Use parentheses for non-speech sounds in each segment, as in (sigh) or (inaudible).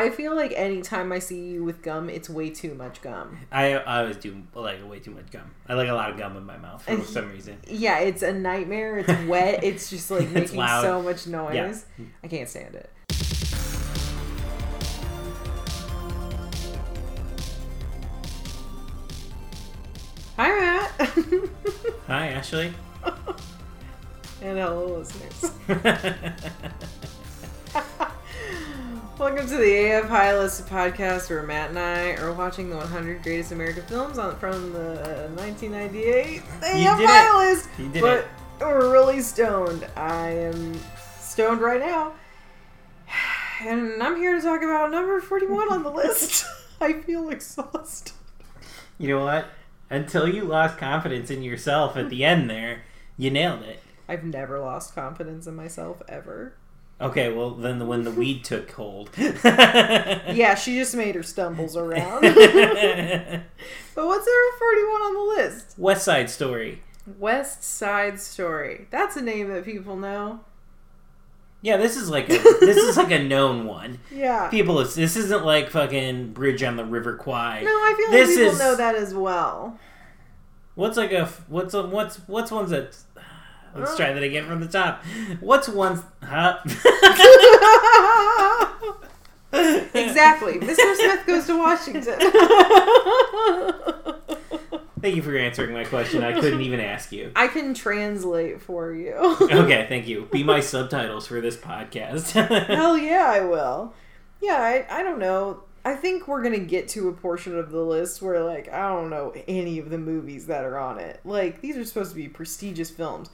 I feel like anytime I see you with gum, it's way too much gum. I, I always do like way too much gum. I like a lot of gum in my mouth for And- some reason. Yeah, it's a nightmare. It's (laughs) wet. It's just like (laughs) It's making loud. so much noise. Yeah. I can't stand it. Hi, Matt. Hi, Ashley. (laughs) and hello, listeners. Welcome to the AF High List podcast where Matt and I are watching the 100 greatest American films on, from the 1998 AF High it. List. You did but it. we're really stoned. I am stoned right now. And I'm here to talk about number 41 on the list. (laughs) I feel exhausted. You know what? Until you lost confidence in yourself at the end there, you nailed it. I've never lost confidence in myself ever. Okay, well then when the weed took hold. (laughs) Yeah, she just made her stumbles around. (laughs) but what's number 41 on the list? West Side Story. West Side Story. That's a name that people know. Yeah, this is like a this is like a known one. Yeah. People, this isn't like fucking Bridge on the River Kwai. No, I feel This like people is- know that as well. What's like a what's a what's what's ones that let's try that again from the top. What's one huh? (laughs) exactly. Mr. Smith goes to Washington. (laughs) Thank you for answering my question. I couldn't even ask you. I can translate for you. Okay, (laughs) thank you. Be my subtitles for this podcast. Hell yeah, I will. Yeah, I, I don't know. I think we're gonna get to a portion of the list where like I don't know any of the movies that are on it. Like these are supposed to be prestigious films.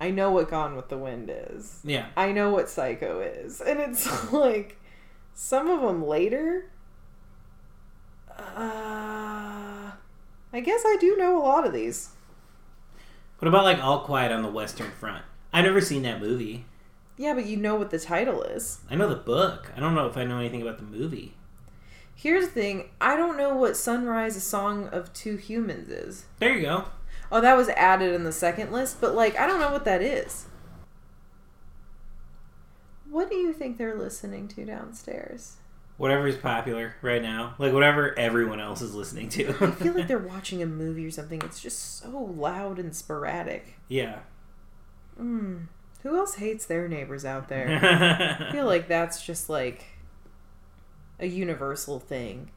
I know what Gone with the Wind is. yeah. I know what Psycho is, and it's (laughs) like some of them later. Uh, I guess I do know a lot of these. What about like All Quiet on the Western Front? I've never seen that movie. Yeah, but you know what the title is. I know the book. I don't know if I know anything about the movie. Here's the thing: I don't know what "Sunrise: A Song of Two Humans" is. There you go. Oh, that was added in the second list, but like I don't know what that is. What do you think they're listening to downstairs? Whatever is popular right now, like whatever everyone else is listening to. I feel like (laughs) they're watching a movie or something. It's just so loud and sporadic. yeah. Mm. Who else hates their neighbors out there? (laughs) I feel like that's just like a universal thing.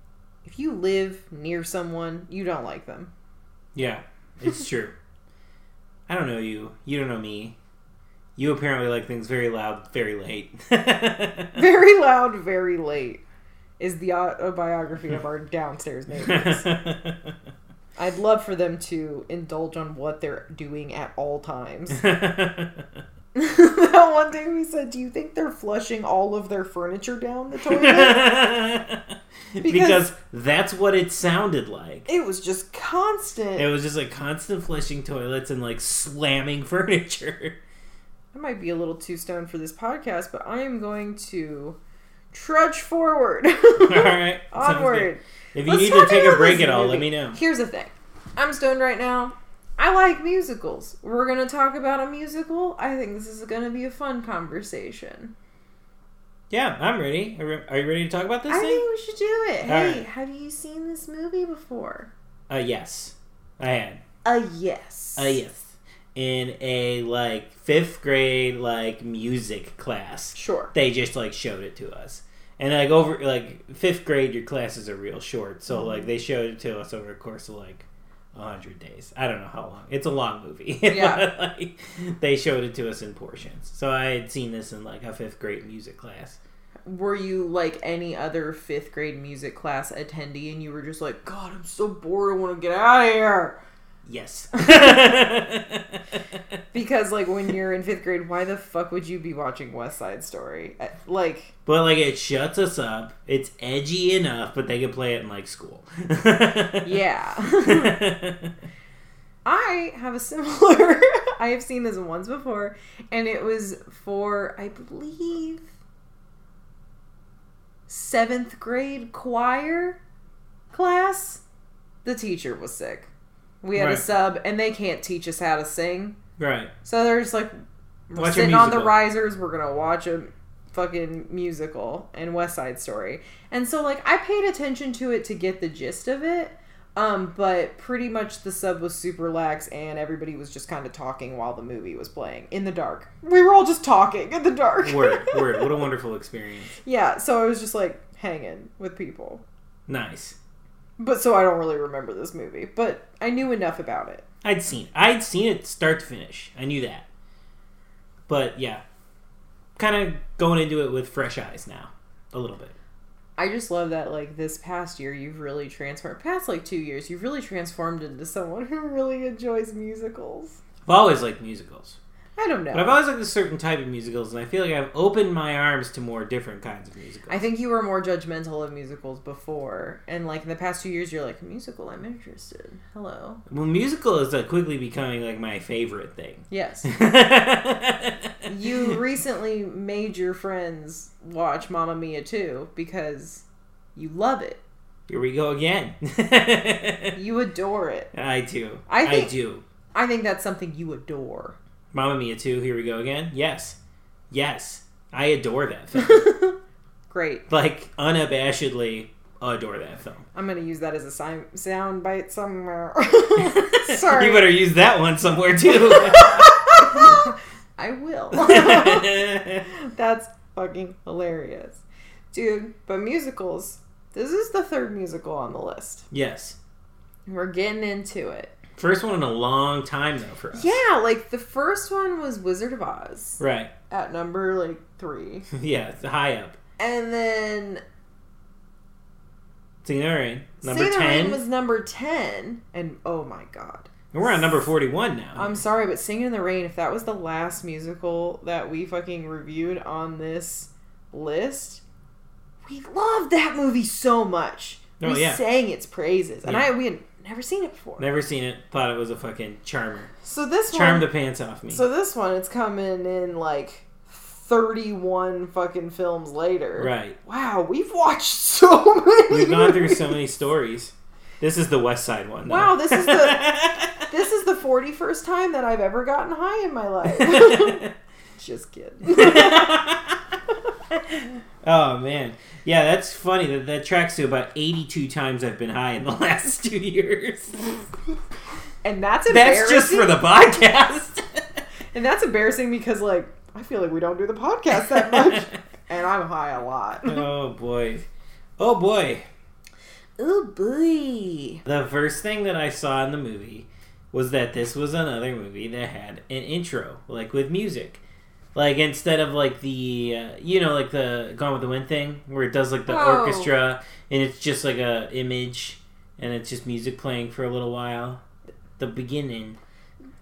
If you live near someone, you don't like them. yeah, it's true. I don't know you. You don't know me. You apparently like things very loud, very late. (laughs) Very loud, very late is the autobiography of our downstairs neighbors. (laughs) I'd love for them to indulge on what they're doing at all times. (laughs) (laughs) that one day we said, Do you think they're flushing all of their furniture down the toilet? (laughs) because, that's what it sounded like. it was just constant. It was just like constant flushing toilets and like slamming (laughs) furniture. I might be a little too stoned for this podcast, but I am going to trudge forward. All right, Onward. If you Let's need to take a break at all, movie. let me know. Here's the thing. I'm stoned right now. I like musicals. We're going to talk about a musical. I think this is going to be a fun conversation. Yeah, I'm ready. Are you ready to talk about this I thing? think we should do it. All Hey, right. have you seen this movie before? Uh, yes, I had. A yes. Uh, yes. In a like fifth grade like music class, Sure. they just like showed it to us. And like over like fifth grade, your classes are real short, so like they showed it to us over a course of like a hundred days. I don't know how long. It's a long movie. (laughs) Yeah. Like, they showed it to us in portions. So I had seen this in like a fifth grade music class. Were you like any other fifth grade music class attendee and you were just like, God, I'm so bored. I want to get out of here? Yes. (laughs) (laughs) Because like when you're in fifth grade, why the fuck would you be watching West Side Story? Uh, Like, But like it shuts us up. It's edgy enough, but they can play it in like school. (laughs) yeah. I have a similar. I have seen this once before, and it was for I believe seventh grade choir class. The teacher was sick. We had Right. a sub, and they can't teach us how to sing, right. so they're just like Watch sitting on the risers. We're gonna watch a fucking musical and West Side Story. And so like I paid attention to it to get the gist of it. Um, but pretty much the sub was super lax and everybody was just kind of talking while the movie was playing in the dark. We were all just talking in the dark. Word, word. (laughs) What a wonderful experience. yeah, so I was just like hanging with people. Nice. But so I don't really remember this movie, but I knew enough about it. I'd seen I'd seen it start to finish. I knew that. But yeah. Kind of going into it with fresh eyes now. A little bit. I just love that like this past year you've really transformed past like 2 years you've really transformed into someone who really enjoys musicals. I've always liked musicals. I don't know. But I've always liked a certain type of musicals, and I feel like I've opened my arms to more different kinds of musicals. I think you were more judgmental of musicals before, and like in the past two years, you're like musical. I'm interested. Hello. Well, musical is uh, quickly becoming like my favorite thing. Yes. (laughs) you recently made your friends watch Mamma Mia too because you love it. Here we go again. You adore it. (laughs) I do. I I, do. I think that's something you adore. Mamma Mia 2, here we go again. Yes. Yes. I adore that film. (laughs) Great. like, unabashedly adore that film. I'm gonna use that as a sign, sound bite somewhere. (laughs) Sorry. You better use that one somewhere too. (laughs) I will. That's fucking hilarious. Dude, but musicals. This is the third musical on the list. yes. We're getting into it. First one in a long time, though, for us. Yeah, like the first one was Wizard of Oz Right. at number like three. (laughs) Yeah, it's high up. And then Singing in the Rain, number Sing the Rain 10. was number 10. And oh my god. And we're on number 41 now. I'm sorry, but Singing in the Rain, if that was the last musical that we fucking reviewed on this list, we loved that movie so much. Oh, we yeah. sang its praises. And Yeah. I we had never seen it before. Never seen it. Thought it was a fucking charmer. So this Charmed one the pants off me. So this one it's coming in like 31 fucking films later. right. Wow, we've watched (laughs) so many. We've gone through so many stories. This is the West Side one. Though. Wow, this is the- (laughs) This is the 41st time that I've ever gotten high in my life. (laughs) Just kidding. Oh man, yeah, that's funny. That that tracks to about eighty-two times I've been high in the (laughs) last two years. And that's that's just for the podcast. (laughs) and that's embarrassing because like I feel like we don't do the podcast that much, (laughs) and I'm high a lot. oh boy, oh boy. oh boy. The first thing that I saw in the movie was that this was another movie that had an intro, like with music. Like instead of like the uh, you know like the Gone with the Wind thing where it does like the Oh. orchestra and it's just like a image and it's just music playing for a little while. The beginning.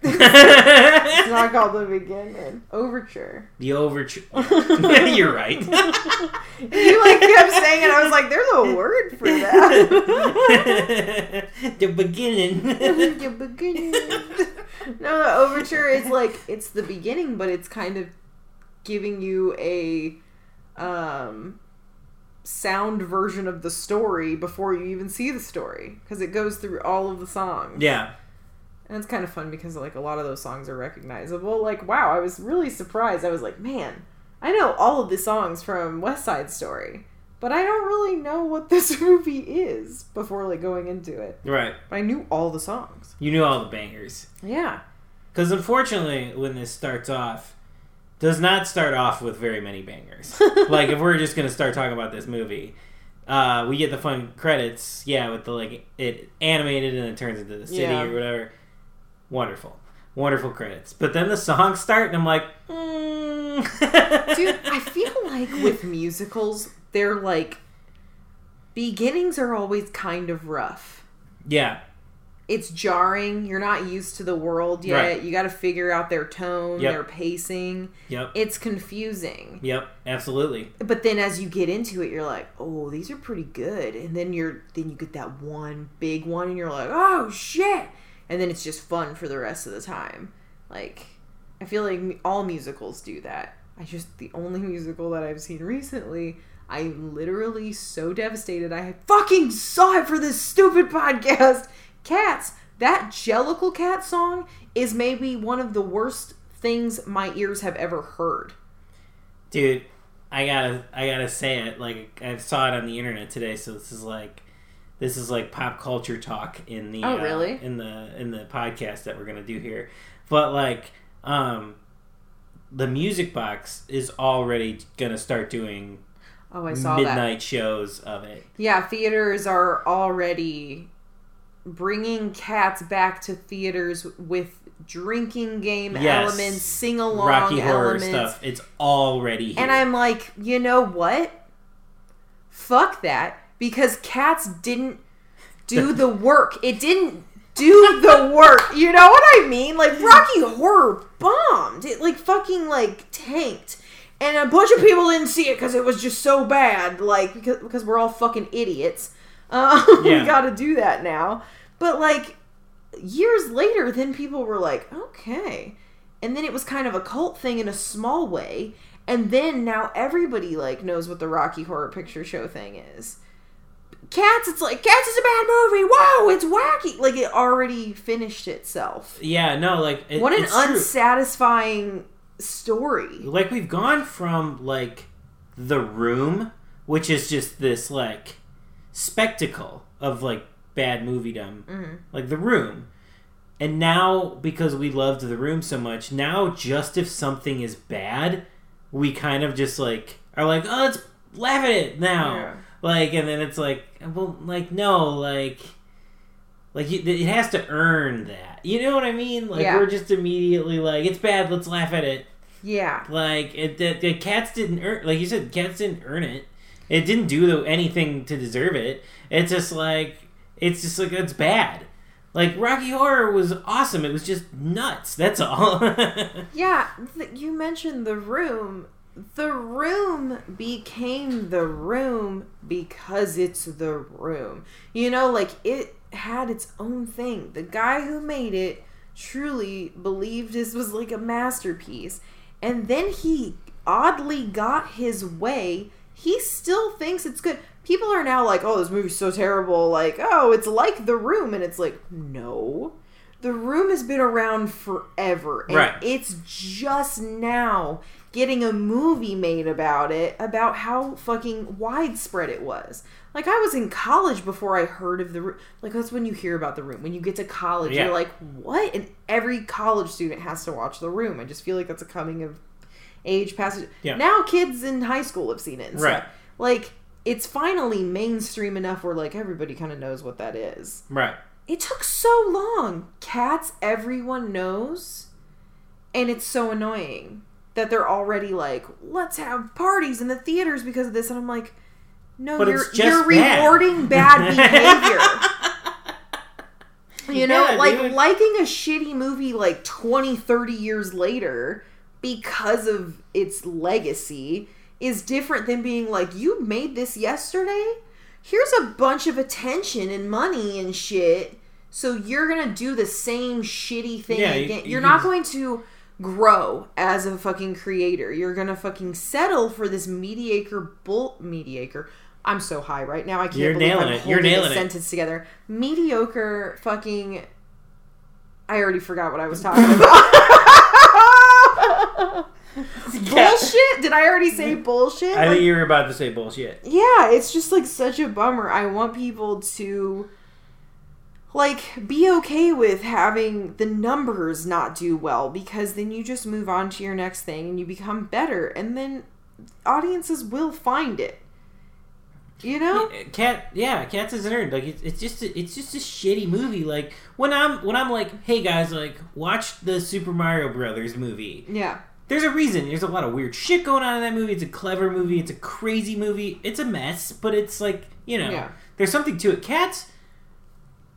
It's not called the beginning. Overture. the overture. (laughs) (laughs) You're right. (laughs) You like kept saying it. I was like, "There's a word for that." the beginning. the beginning. No, the overture is like it's the beginning, but it's kind of giving you a um sound version of the story before you even see the story because it goes through all of the songs. yeah. And it's kind of fun because like a lot of those songs are recognizable. Like, wow, I was really surprised. I was like, man, I know all of the songs from West Side Story, but I don't really know what this (laughs) movie is before like going into it. Right. But I knew all the songs. You knew all the bangers. Yeah. Because unfortunately, when this starts off, does not start off with very many bangers. (laughs) like if we're just gonna start talking about this movie, uh, we get the fun credits, yeah, with the like it animated and it turns into the city Yeah. or whatever. Wonderful, wonderful credits. But then the songs start, and I'm like, mm. Dude, I (laughs) feel like with musicals, they're like beginnings are always kind of rough. yeah, It's jarring. You're not used to the world yet. Right. You got to figure out their tone, Yep. their pacing. yep, It's confusing. yep, absolutely. But then as you get into it, you're like, "Oh, these are pretty good." And then you're then you get that one big one and you're like, "Oh shit." And then it's just fun for the rest of the time. Like I feel like all musicals do that. I just the only musical that I've seen recently, I literally so devastated. I fucking saw it for this stupid (laughs) podcast. Cats. That Jellicle Cat song is maybe one of the worst things my ears have ever heard. Dude, I gotta I gotta say it. Like I saw it on the internet today, so this is like this is like pop culture talk in the Oh, uh, really? in the in the podcast that we're gonna do here. But like um the music box is already gonna start doing Oh, I saw that. midnight shows of it. Yeah, theaters are already bringing cats back to theaters with drinking game Yes. elements, sing along Rocky horror elements. stuff. It's already here. And I'm like, you know what? Fuck that. Because cats didn't do (laughs) the work. It didn't do the work. You know what I mean? Like Rocky Horror bombed. It like fucking like tanked. And a bunch of people didn't see it because it was just so bad. Like because because we're all fucking idiots. Uh, (laughs) Yeah. we got to do that now. But like years later, then people were like, okay. And then it was kind of a cult thing in a small way. And then now everybody like knows what the Rocky Horror Picture Show thing is. Cats, it's like Cats is a bad movie. Wow, it's wacky. Like it already finished itself. yeah, no, like it, what an it's true. unsatisfying story. like we've gone from like the room which is just this like spectacle of like bad moviedom Mhm. like the room and now because we loved the room so much now just if something is bad we kind of just like are like oh let's laugh at it now Yeah. like and then it's like well like no like like it it has to earn that you know what i mean like Yeah. we're just immediately like it's bad let's laugh at it Yeah. like it, the, the cats didn't earn, like you said, cats didn't earn it. It didn't do anything to deserve it. It's just like it's just like it's bad. Like Rocky Horror was awesome. It was just nuts. That's all. (laughs) Yeah, th- you mentioned the room. The room became the room because it's the room. You know, like it had its own thing. The guy who made it truly believed this was like a masterpiece. And then he oddly got his way. He still thinks it's good. People are now like, oh, this movie's so terrible. Like, oh, it's like The Room. And it's like, no. The Room has been around forever. And Right. it's just now getting a movie made about it, about how fucking widespread it was. Like, I was in college before I heard of The Room. Like, that's when you hear about The Room. When you get to college, Yeah. you're like, what? And every college student has to watch The Room. I just feel like that's a coming of age passage. Yeah. Now kids in high school have seen it. And Right. Stuff. Like, it's finally mainstream enough where, like, everybody kind of knows what that is. right. It took so long. Cats, everyone knows. And it's so annoying that they're already like, let's have parties in the theaters because of this. And I'm like, no, But you're, you're bad. rewarding bad behavior. (laughs) You know, Yeah, like dude. liking a shitty movie like 20, 30 years later because of its legacy is different than being like, you made this yesterday? Here's a bunch of attention and money and shit. So you're going to do the same shitty thing Yeah, you- again. you You're can not going to grow as a fucking creator. You're going to fucking settle for this mediocre bull mediocre. I'm so high right now. I can't You're believe I'm it. Holding nailing a it. sentence together. Mediocre fucking I already forgot what I was talking (laughs) about. (laughs) bullshit? Did I already say (laughs) bullshit? I think you were about to say bullshit. yeah, it's just like such a bummer. I want people to like be okay with having the numbers not do well because then you just move on to your next thing and you become better and then audiences will find it. You know? Cat, yeah, Cats is earned. Like it's, it's just a, it's just a shitty movie. Like when I'm when I'm like, hey guys, like watch the Super Mario Brothers movie. Yeah. There's a reason. There's a lot of weird shit going on in that movie. It's a clever movie. It's a crazy movie. It's a mess, but it's like you know, Yeah. there's something to it. Cats,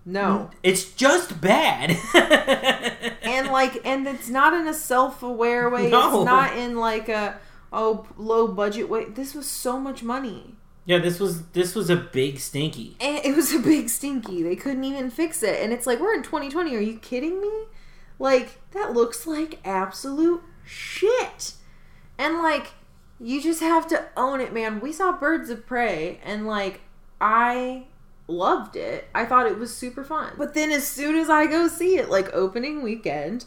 No. it's just bad. (laughs) and like and it's not in a self-aware way No. it's not in like a oh low budget way this was so much money yeah, this was this was a big stinky. and it was a big stinky they couldn't even fix it and it's like we're in 2020 are you kidding me like that looks like absolute shit and like you just have to own it man we saw birds of prey and like i loved it i thought it was super fun but then as soon as i go see it like opening weekend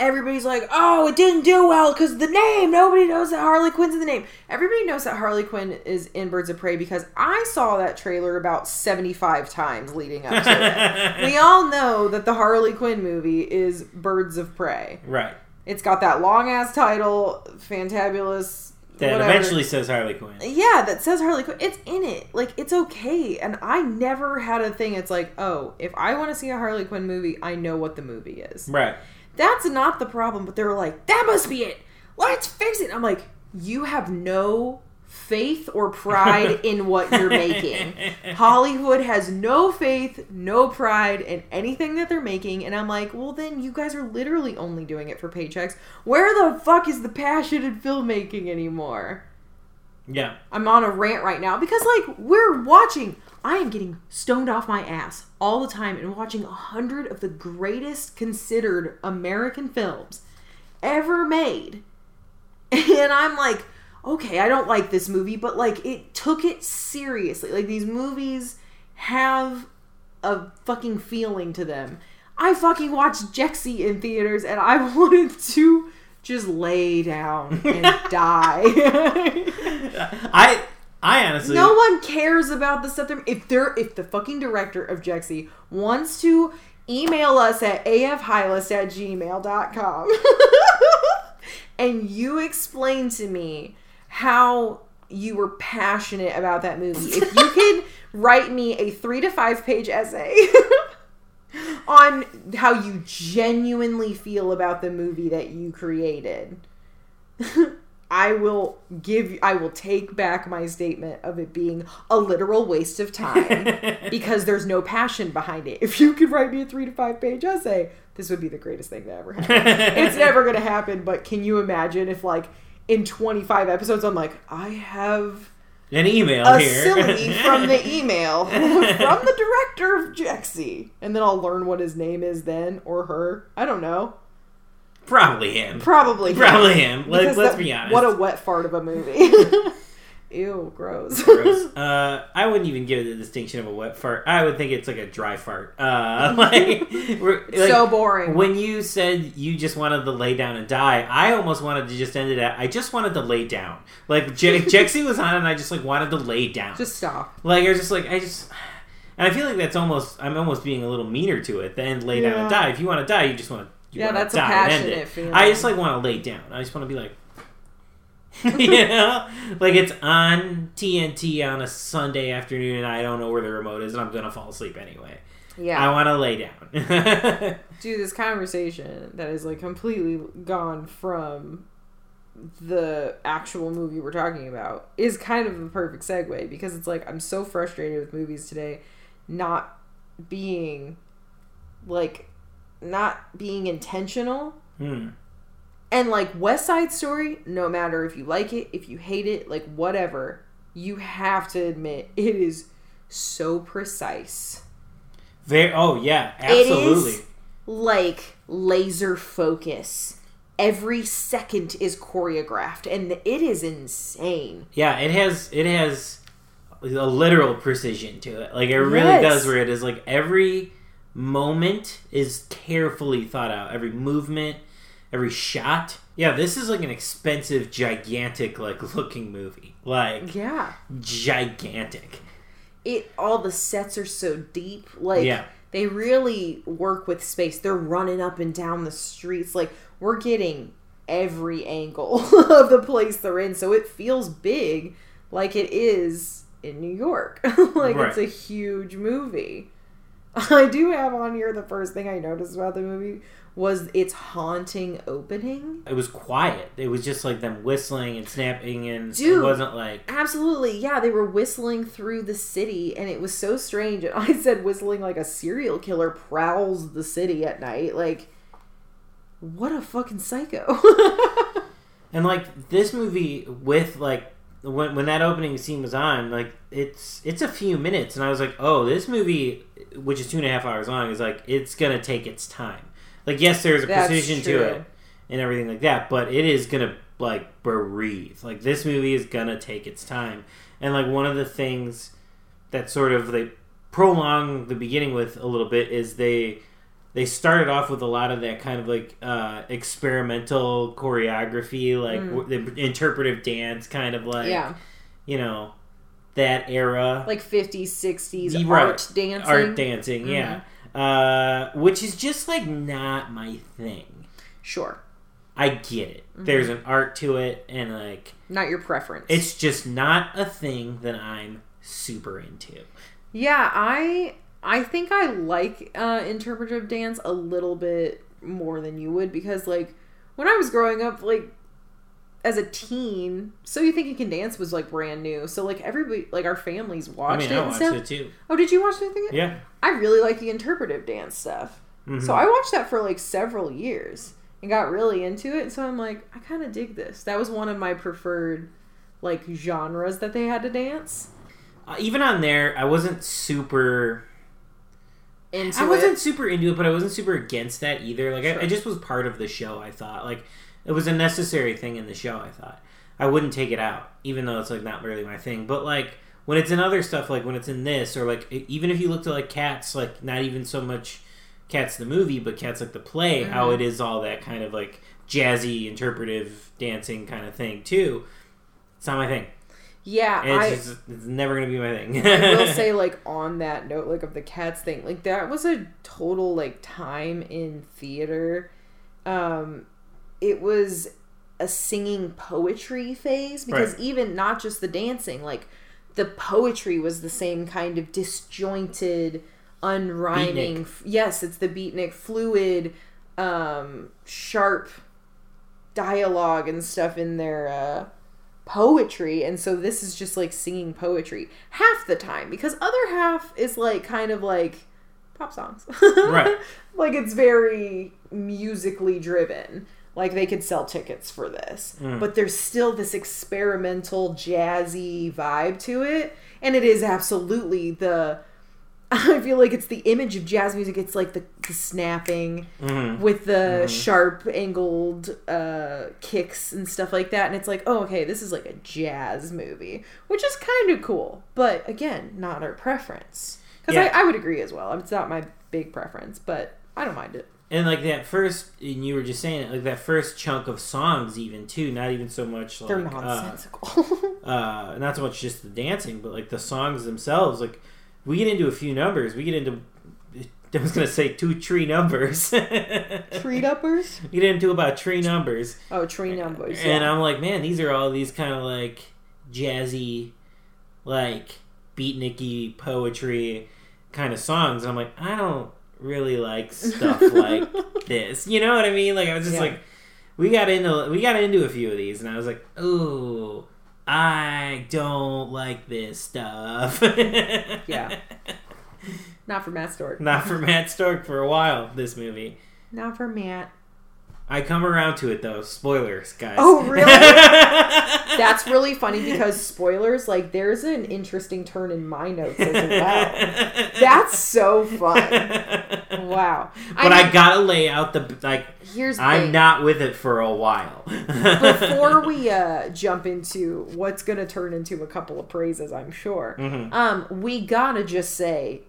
everybody's like, "Oh, it didn't do well because the name. Nobody knows that Harley Quinn's in the name. Everybody knows that Harley Quinn is in Birds of Prey because I saw that trailer about seventy-five times leading up to it. (laughs) we all know that the Harley Quinn movie is Birds of Prey. right. It's got that long ass title, fantabulous. That whatever. eventually says Harley Quinn. Yeah, that says Harley Quinn. It's in it. Like it's okay. And I never had a thing. It's like, oh, if I want to see a Harley Quinn movie, I know what the movie is. Right. That's not the problem. But they're like, that must be it. Let's fix it. I'm like, you have no faith or pride in what you're making. (laughs) Hollywood has no faith, no pride in anything that they're making. And I'm like, well, then you guys are literally only doing it for paychecks. Where the fuck is the passion in filmmaking anymore? Yeah. I'm on a rant right now because, like, we're watching. I am getting stoned off my ass all the time and watching a hundred of the greatest considered American films ever made. (laughs) And I'm like, okay, I don't like this movie, but like, it took it seriously. Like, these movies have a fucking feeling to them. I fucking watched Jexi in theaters and I (laughs) wanted to just lay down and (laughs) die. I I honestly No one cares about the stuff. They're, if they're if the fucking director of Jexi wants to email us at afhighlist at gmail.com (laughs) and you explain to me how you were passionate about that movie. If you could (laughs) write me a three to five page essay (laughs) on how you genuinely feel about the movie that you created. I will give I will take back my statement of it being a literal waste of time (laughs) because there's no passion behind it. If you could write me a 3 to 5 page essay, this would be the greatest thing that ever happened. it's never going to happen, but can you imagine if like in 25 episodes I'm like I have an email a here silly (laughs) from the email (laughs) from the director of Jexi and then I'll learn what his name is then or her. I don't know. Probably him. Probably him. Probably him. Let, that- be honest. What a wet fart of a movie. (laughs) Ew, gross. Gross. (laughs) Uh, I wouldn't even give it the distinction of a wet fart. I would think it's like a dry fart. Uh, (laughs) like, like, so boring. when you said you just wanted to lay down and die, I almost wanted to just end it at I just wanted to lay down. Like Je- (laughs) Jexi was on, and I just like wanted to lay down. Just stop. like I was just like I just. And I feel like that's almost I'm almost being a little meaner to it than lay down and die. If you want to die, you just want to. You Yeah, that's a passionate feeling. I just like want to lay down. I just want to be like. (laughs) (laughs) you know, like it's on TNT on a Sunday afternoon, and I don't know where the remote is, and I'm gonna fall asleep anyway. Yeah. I want to lay down. (laughs) Dude, this conversation that is like completely gone from the actual movie we're talking about is kind of the perfect segue because it's like I'm so frustrated with movies today not being like not being intentional hmm. And like West Side Story, no matter if you like it, if you hate it, like whatever, you have to admit it is so precise. Very. Oh yeah, absolutely. It is like laser focus. Every second is choreographed, and it is insane. Yeah, it has it has a literal precision to it. Like it really Yes. does where it is like every moment is carefully thought out. Every movement, every shot. Yeah, this is like an expensive, gigantic like looking movie. Like Yeah, gigantic. it all the sets are so deep. Like Yeah. they really work with space. They're running up and down the streets. Like we're getting every angle (laughs) of the place they're in, so it feels big, like it is in New York. (laughs) like it's a huge movie. (laughs) I do have on here the first thing I noticed about the movie was its haunting opening. It was quiet. It was just like them whistling and snapping, and it wasn't like Absolutely, yeah. They were whistling through the city, and it was so strange. And (laughs) I said, whistling like a serial killer prowls the city at night. Like, what a fucking psycho. (laughs) And like this movie with like when when that opening scene was on, like it's it's a few minutes, and I was like, oh, this movie, which is two and a half hours long, is like it's gonna take its time. Like yes, there's a That's precision true. to it and everything like that, but it is gonna like breathe. Like this movie is gonna take its time, and like one of the things that sort of they prolong the beginning with a little bit is they they started off with a lot of that kind of like uh, experimental choreography, like Mm. w- the interpretive dance, kind of like yeah, you know that era like 50s, 60s You're right. art dancing. art dancing, yeah, uh, which is just like not my thing. Sure, I get it. Mm-hmm. There's an art to it, and like not your preference. it's just not a thing that I'm super into. Yeah, I I think I like uh, interpretive dance a little bit more than you would because like when I was growing up, like as a teen, so you think you can dance was like brand new. So like everybody, like our families I watched mean, it I watched stuff. it too. Oh, did you watch anything? Yeah. I really like the interpretive dance stuff. Mhm. So I watched that for like several years and got really into it. So I'm like, I kind of dig this. That was one of my preferred like genres that they had to dance Uh, even on there, I wasn't super. into. I wasn't it. super into it, but I wasn't super against that either. Like, Sure. I, I just was part of the show. I thought like it was a necessary thing in the show. I thought I wouldn't take it out, even though it's like not really my thing. But like when it's in other stuff, like when it's in this, or like even if you look to like Cats, like not even so much Cats the movie, but Cats like the play, how Mhm. it is all that kind of like jazzy interpretive dancing kind of thing too. It's not my thing. Yeah, It's, I. just, it's never gonna be my thing. I will (laughs) say like on that note like of the cats thing like that was a total like time in theater um it was a singing poetry phase because Right. even not just the dancing like the poetry was the same kind of disjointed unrhyming Beatnik. yes it's the beatnik fluid um sharp dialogue and stuff in their uh poetry and so this is just like singing poetry half the time because other half is like kind of like pop songs (laughs) Right. like it's very musically driven like they could sell tickets for this. Mm. but there's still this experimental jazzy vibe to it. And it is absolutely the (laughs) i feel like it's the image of jazz music. It's like the, the snapping Mhm. with the sharp angled uh, kicks and stuff like that. And it's like oh okay this is like a jazz movie which is kind of cool. But again not our preference. Because Yeah. I, I would agree as well. It's not my big preference but i don't mind it And like that first, and you were just saying it, like that first chunk of songs, even too. Not even so much like they're uh, nonsensical (laughs) uh, not so much just the dancing, but like the songs themselves. Like we get into a few numbers. We get into. (laughs) I was gonna say two tree numbers. (laughs) tree uppers we get into about tree numbers, oh tree numbers and. I'm like, man, these are all these kind of like jazzy, like beatniky poetry kind of songs. And I'm like, I don't really like (laughs) stuff like this. You know what I mean? Like I was just Yeah. like, we got into we got into a few of these, and I was like, ooh. I don't like this stuff. Yeah. (laughs) not for matt stork Not for Matt Stork for a while, this movie. not for matt I come around to it though. Spoilers, guys. Oh, really? (laughs) That's really funny because spoilers, like, there's an interesting turn in my notes as well. (laughs) That's so fun. Wow. But I, mean, gotta lay out the like. here's I'm thing. not with it for a while. Before we (laughs) uh, jump into what's to turn into a couple of praises, I'm sure, Mhm. um, we gotta just say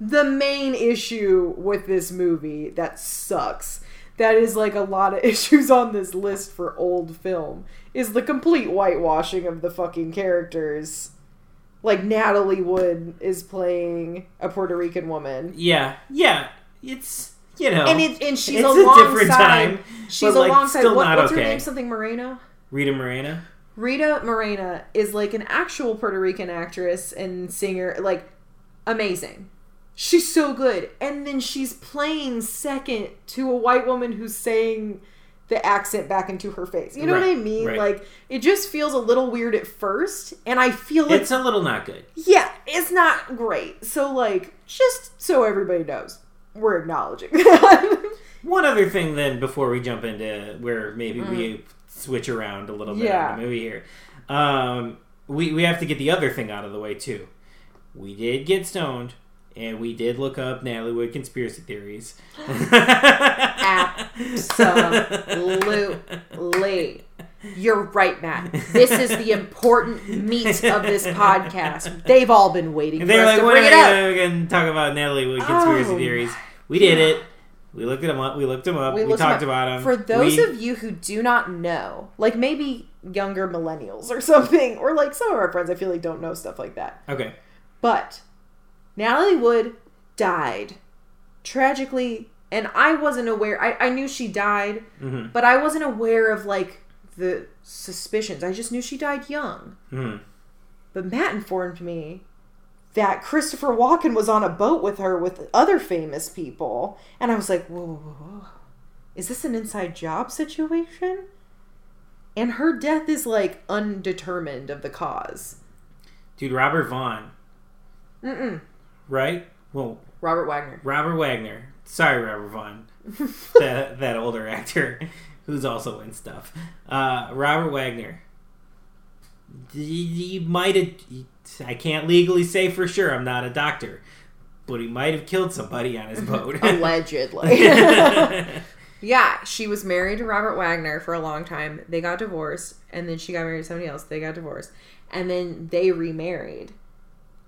the main issue with this movie that sucks, that is like a lot of (laughs) issues on this list for old film, is the complete whitewashing of the fucking characters. Like Natalie Wood is playing a Puerto Rican woman. yeah, yeah. It's you know, And it, and she's a different time. she's like, alongside still what, not what's her name? Something Moreno? Rita Moreno. Rita Moreno is like an actual Puerto Rican actress and singer, like amazing. She's so good. And then she's playing second to a white woman who's saying the accent back into her face. You know what I mean? right. Like it just feels a little weird at first, and I feel like It's a little not good. yeah, it's not great. So like just so everybody knows, we're acknowledging. (laughs) One other thing, then, before we jump into where maybe we switch around a little bit Mm. Yeah. on the movie here, um, we we have to get the other thing out of the way too. We did get stoned, and we did look up Natalie Wood conspiracy theories. Absolutely. You're right, Matt. This is the important meat of this podcast. They've all been waiting for They're us like, to bring are it we up. gonna, gonna talk about Natalie Wood conspiracy Oh theories? We did it. We looked him up. We looked them up. We, him talked up. about him. For those We- of you who do not know, like maybe younger millennials or (laughs) something, or like some of our friends, I feel like don't know stuff like that. okay, But Natalie Wood died tragically, and I wasn't aware. I, I knew she died, hmm but I wasn't aware of like the suspicions. I just knew she died young. hmm But Matt informed me that Christopher Walken was on a boat with her with other famous people. And I was like, whoa, whoa, whoa, whoa. Is this an inside job situation? And her death is like undetermined of the cause. dude, Robert Vaughn, Mm-mm. Right? Well, Robert Wagner. Robert Wagner. Sorry, Robert Vaughn. (laughs) that that older actor who's also in stuff. Uh, Robert Wagner. He, he might have. I can't legally say for sure. I'm not a doctor, but he might have killed somebody on his (laughs) boat. Allegedly. (laughs) yeah, she was married to Robert Wagner for a long time. They got divorced, and then she got married to somebody else. They got divorced, and then they remarried.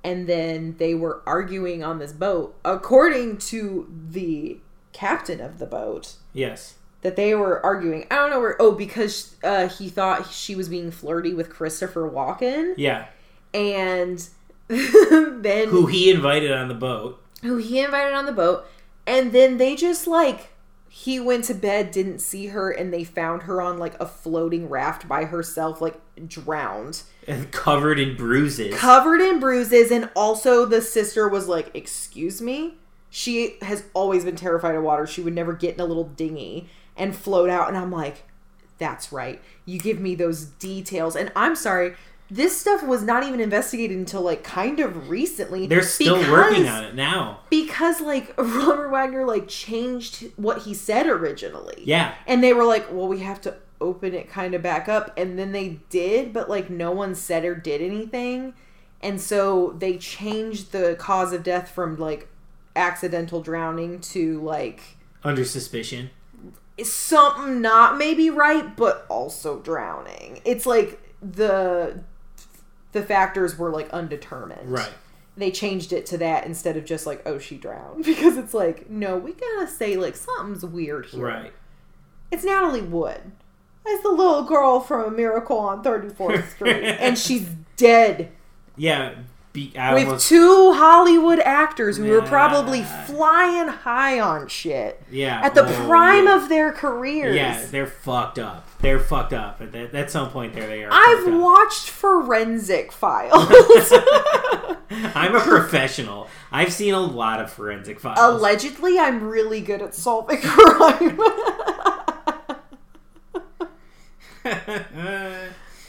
And then they were arguing on this boat, according to the captain of the boat, yes. that they were arguing. I don't know where. Oh, because uh, he thought she was being flirty with Christopher Walken, Yeah. and (laughs) then Who he invited on the boat. who he invited on the boat and then they just like he went to bed didn't see her and they found her on like a floating raft by herself like drowned. And covered in bruises. covered in bruises and also the sister was like excuse me? She has always been terrified of water. She would never get in a little dinghy and float out and i'm like that's right. You give me those details. And i'm sorry this stuff was not even investigated until like kind of recently They're still working on it now. because like (laughs) Robert Wagner like changed what he said originally. Yeah. And they were like, "Well, we have to open it kind of back up." And then they did, but like no one said or did anything. And so they changed the cause of death from like accidental drowning to like Under suspicion. something not maybe right, but also drowning. It's like the the factors were like undetermined Right. they changed it to that instead of just like oh she drowned (laughs) because it's like no we gotta say like something's weird here Right. it's natalie wood it's the little girl from a miracle on 34th street and she's dead Yeah. Be, I with two hollywood actors who were probably flying high on shit yeah. at the oh, prime yeah. of their careers Yeah, they're fucked up. They're fucked up. At, at some point, there they are. i've watched forensic (laughs) files (laughs) I'm a professional. I've seen a lot of forensic files. allegedly i'm really good at solving (laughs) crime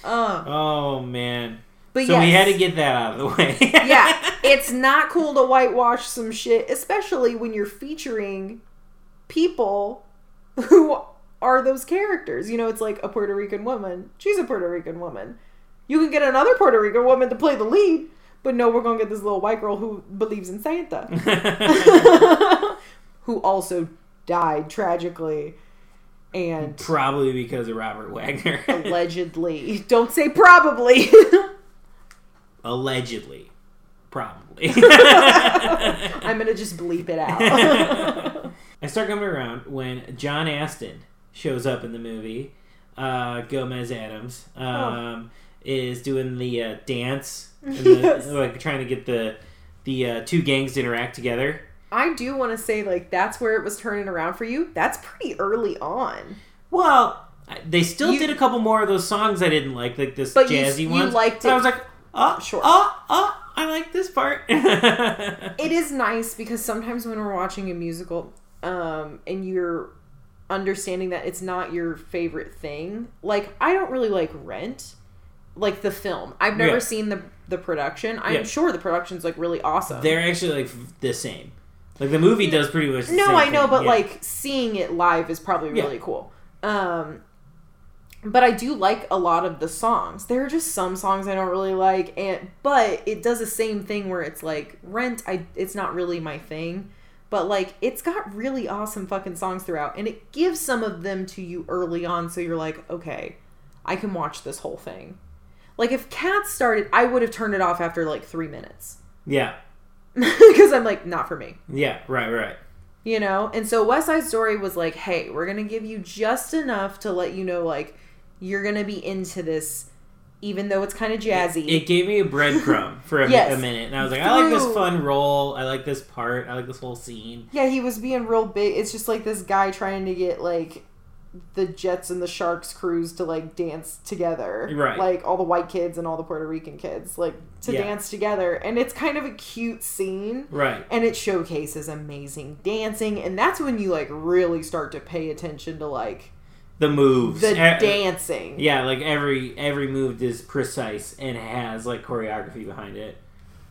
uh, oh man. But so yes. we had to get that out of the way. (laughs) yeah, (laughs) it's not cool to whitewash some shit, especially when you're featuring people who are those characters. You know, it's like a Puerto Rican woman. She's a Puerto Rican woman. You can get another Puerto Rican woman to play the lead, but no, we're gonna get this little white girl who believes in Santa, (laughs) who also died tragically and Probably because of Robert Wagner. allegedly. Don't say probably. Allegedly. Probably. (laughs) I'm gonna just bleep it out. (laughs) I start coming around when John Astin shows up in the movie. Uh, Gomez Addams um, is doing the uh, dance, and the, (laughs) Yes. like trying to get the the uh, two gangs to interact together. I do want to say, like, that's where it was turning around for you. That's pretty early on. Well, they still You- did a couple more of those songs I didn't like, like this you- jazzy you ones. liked So I was like, oh, Sure. oh, oh, I like this part. (laughs) It is nice because sometimes when we're watching a musical, um, and you're understanding that it's not your favorite thing, like, I don't really like Rent, like the film. I've never Yeah. seen the the production. I'm Yeah. sure the production's like really awesome. They're actually like the same. Like the movie does pretty much. The no, I know, thing. but Yeah. like seeing it live is probably really cool. Um, but I do like a lot of the songs. There are just some songs I don't really like, and but it does the same thing where it's like Rent. I it's not really my thing, but like it's got really awesome fucking songs throughout, and it gives some of them to you early on, so you're like, okay, I can watch this whole thing. Like if Cats started, I would have turned it off after like three minutes yeah, (laughs) because I'm like, not for me. yeah, right, right. You know? And so West Side Story was like, hey, we're going to give you just enough to let you know, like, you're going to be into this, even though it's kind of jazzy. It gave me a breadcrumb (laughs) for a, Yes. a minute, and I was like, I like this fun role. I like this part. I like this whole scene. yeah, he was being real big. It's just like this guy trying to get, like, the Jets and the Sharks crews to, like, dance together. Right. Like, all the white kids and all the Puerto Rican kids, like, to Yeah. dance together. And it's kind of a cute scene. Right. and it showcases amazing dancing and that's when you like really start to pay attention to like The moves. the Eh, dancing Yeah, like every every move is precise and has like choreography behind it.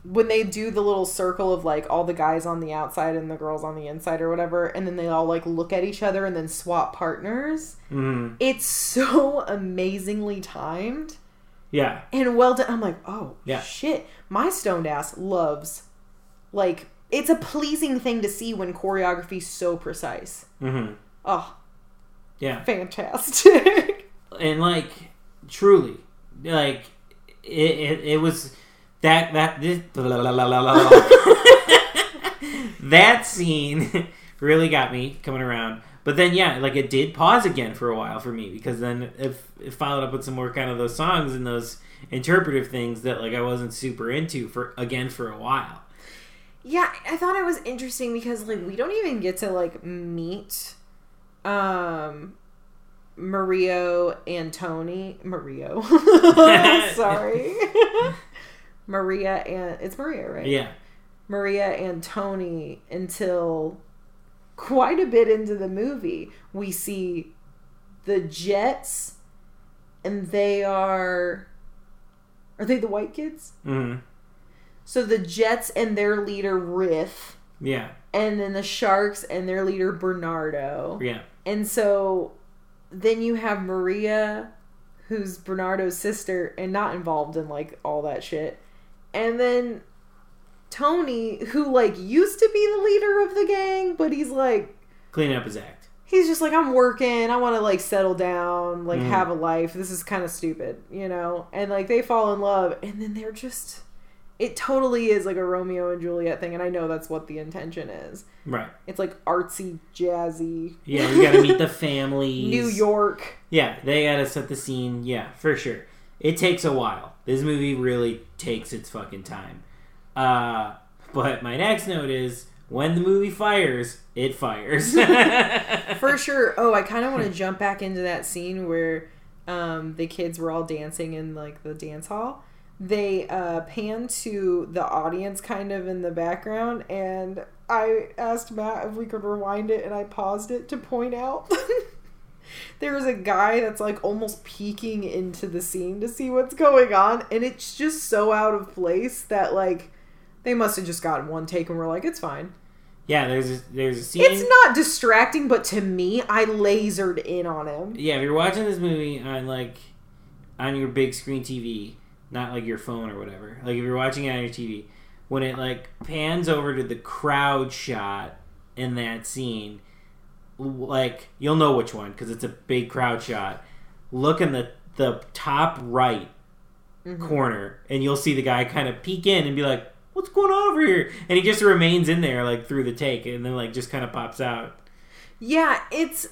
when they do the little circle of like all the guys on the outside and the girls on the inside or whatever and then they all like look at each other and then swap partners Mm. it's so amazingly timed Yeah. and well done i'm like oh Yeah. shit my stoned ass loves like it's a pleasing thing to see when choreography's so precise hmm oh Yeah. fantastic. (laughs) And like truly like it, it, it was that that this (laughs) that scene (laughs) really got me coming around. But then yeah like it did pause again for a while for me because then it, it followed up with some more kind of those songs and those interpretive things that like i wasn't super into for again for a while. Yeah, I thought it was interesting because like we don't even get to like meet um Mario Antoni Mario. (laughs) (laughs) Sorry. (laughs) Maria and it's Maria, right? yeah Maria and Tony until quite a bit into the movie. We see the Jets and they are are they the white kids? hmm So the Jets and their leader Riff yeah and then the Sharks and their leader Bernardo. yeah And so then you have Maria, who's Bernardo's sister and not involved in like all that shit. And then Tony, who like used to be the leader of the gang, but he's like cleaning up his act he's just like I'm working, I want to like settle down, like Mhm. have a life. This is kind of stupid, you know? And like they fall in love and then they're just it totally is like a Romeo and Juliet thing and I know that's what the intention is. right It's like artsy, jazzy. yeah you gotta meet the (laughs) families New York. Yeah, they gotta set the scene. Yeah, for sure. It takes a while. This movie really takes its fucking time. Uh, but my next note is when the movie fires, it fires. (laughs) For (laughs) sure. Oh, I kind of want to jump back into that scene where um, the kids were all dancing in like the dance hall. They uh, pan to the audience kind of in the background, and I asked Matt if we could rewind it, and I paused it to point out. (laughs) There's a guy that's like almost peeking into the scene to see what's going on, and it's just so out of place that like they must have just gotten one take and were like, it's fine. yeah, there's a, there's a scene. It's not distracting, but to me, I lasered in on him. yeah, if you're watching this movie on like on your big screen TV, not like your phone or whatever. Like if you're watching it on your TV, when it like pans over to the crowd shot in that scene, like you'll know which one because it's a big crowd shot. Look in the the top right Mm-hmm. corner, and you'll see the guy kind of peek in and be like, "What's going on over here?" And he just remains in there like through the take, and then like just kind of pops out. Yeah, it's.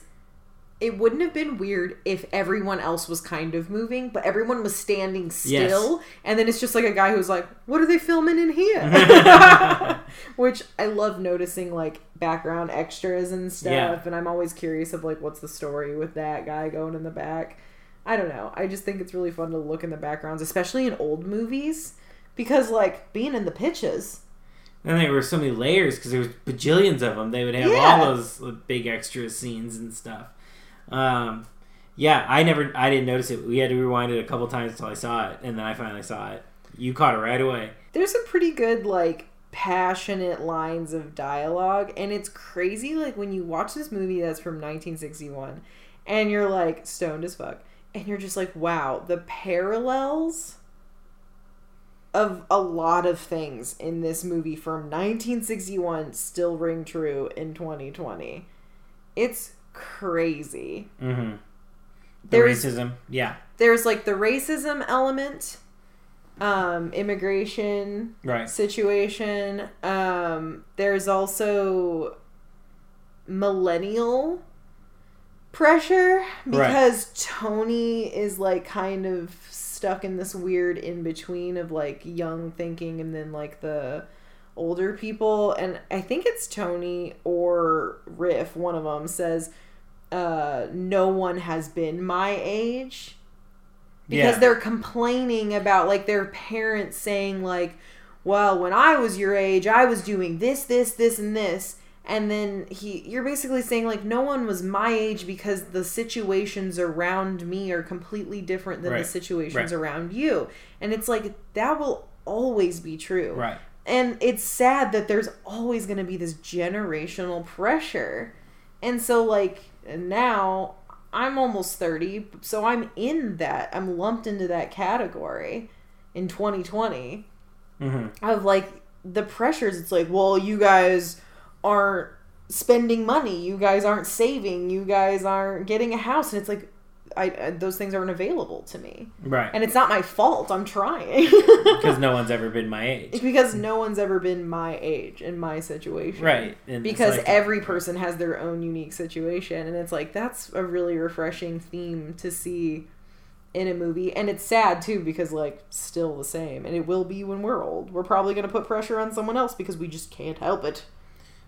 It wouldn't have been weird if everyone else was kind of moving, but everyone was standing still, and then it's just like a guy who's like, "What are they filming in here?" (laughs) Which I love noticing, like background extras and stuff, Yeah. and I'm always curious of like, what's the story with that guy going in the back. I don't know. I just think it's really fun to look in the backgrounds, especially in old movies, because like being in the pitches. And there were so many layers because there was bajillions of them. They would have Yeah. all those big extra scenes and stuff. Um, yeah, I never, I didn't notice it. We had to rewind it a couple times until I saw it, and then I finally saw it. You caught it right away. there's some pretty good like passionate lines of dialogue and it's crazy like when you watch this movie that's from 1961 and you're like stoned as fuck and you're just like wow the parallels of a lot of things in this movie from 1961 still ring true in 2020 it's crazy Mm-hmm. The There's- racism, yeah, there's like the racism element um immigration right. situation. Um, there's also millennial pressure because Tony is like kind of stuck in this weird in between of like young thinking and then like the older people and I think it's Tony or Riff one of them says uh no one has been my age because Yeah. they're complaining about like their parents saying like well when i was your age i was doing this this this and this and then he you're basically saying like no one was my age because the situations around me are completely different than Right. the situations Right. around you and it's like that will always be true Right. And it's sad that there's always going to be this generational pressure. And so, like, now I'm almost 30, so I'm in that. I'm lumped into that category in 2020 hmm of like the pressures. It's like, well, you guys aren't spending money, you guys aren't saving, you guys aren't getting a house. And it's like, I, those things aren't available to me. Right. And it's not my fault. I'm trying. (laughs) Because no one's ever been my age. because no one's ever been my age in my situation. Right. And Because like- every person has their own unique situation. And it's like, that's a really refreshing theme to see in a movie. And it's sad too, because, like, still the same. And it will be when we're old. We're probably going to put pressure on someone else because we just can't help it.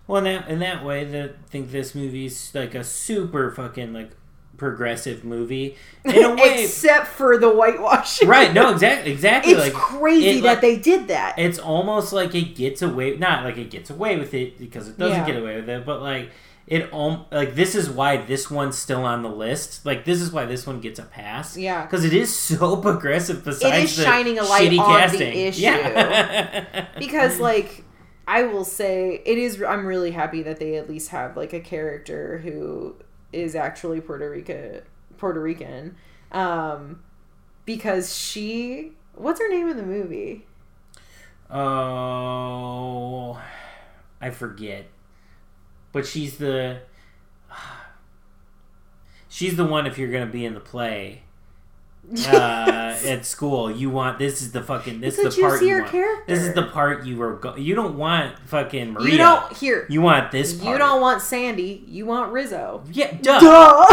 Well, in that in that way, that I think this movie's like a super fucking like progressive movie (laughs) in a way. Except for the whitewashing. right? No, exactly, exactly. It's like crazy it, that like- they did that. it's almost like it gets away. Not like it gets away with it because it doesn't Yeah. get away with it, but like it. Um, like this is why this one's still on the list. Like this is why this one gets a pass. Yeah. because it is so (laughs) progressive. Besides, is the shining a light on the casting. issue. Yeah. (laughs) because like i will say it is i'm really happy that they at least have like a character who is actually puerto rican puerto rican um because she what's her name in the movie Oh, I forget. But she's the (sighs) she's the one. If you're gonna be in the play uh, at school, you want this is the fucking this is the part you want. character. This is the part you were. Go- you don't want fucking Maria. you don't here You want this part. you don't want sandy you want rizzo Yeah, duh. Duh.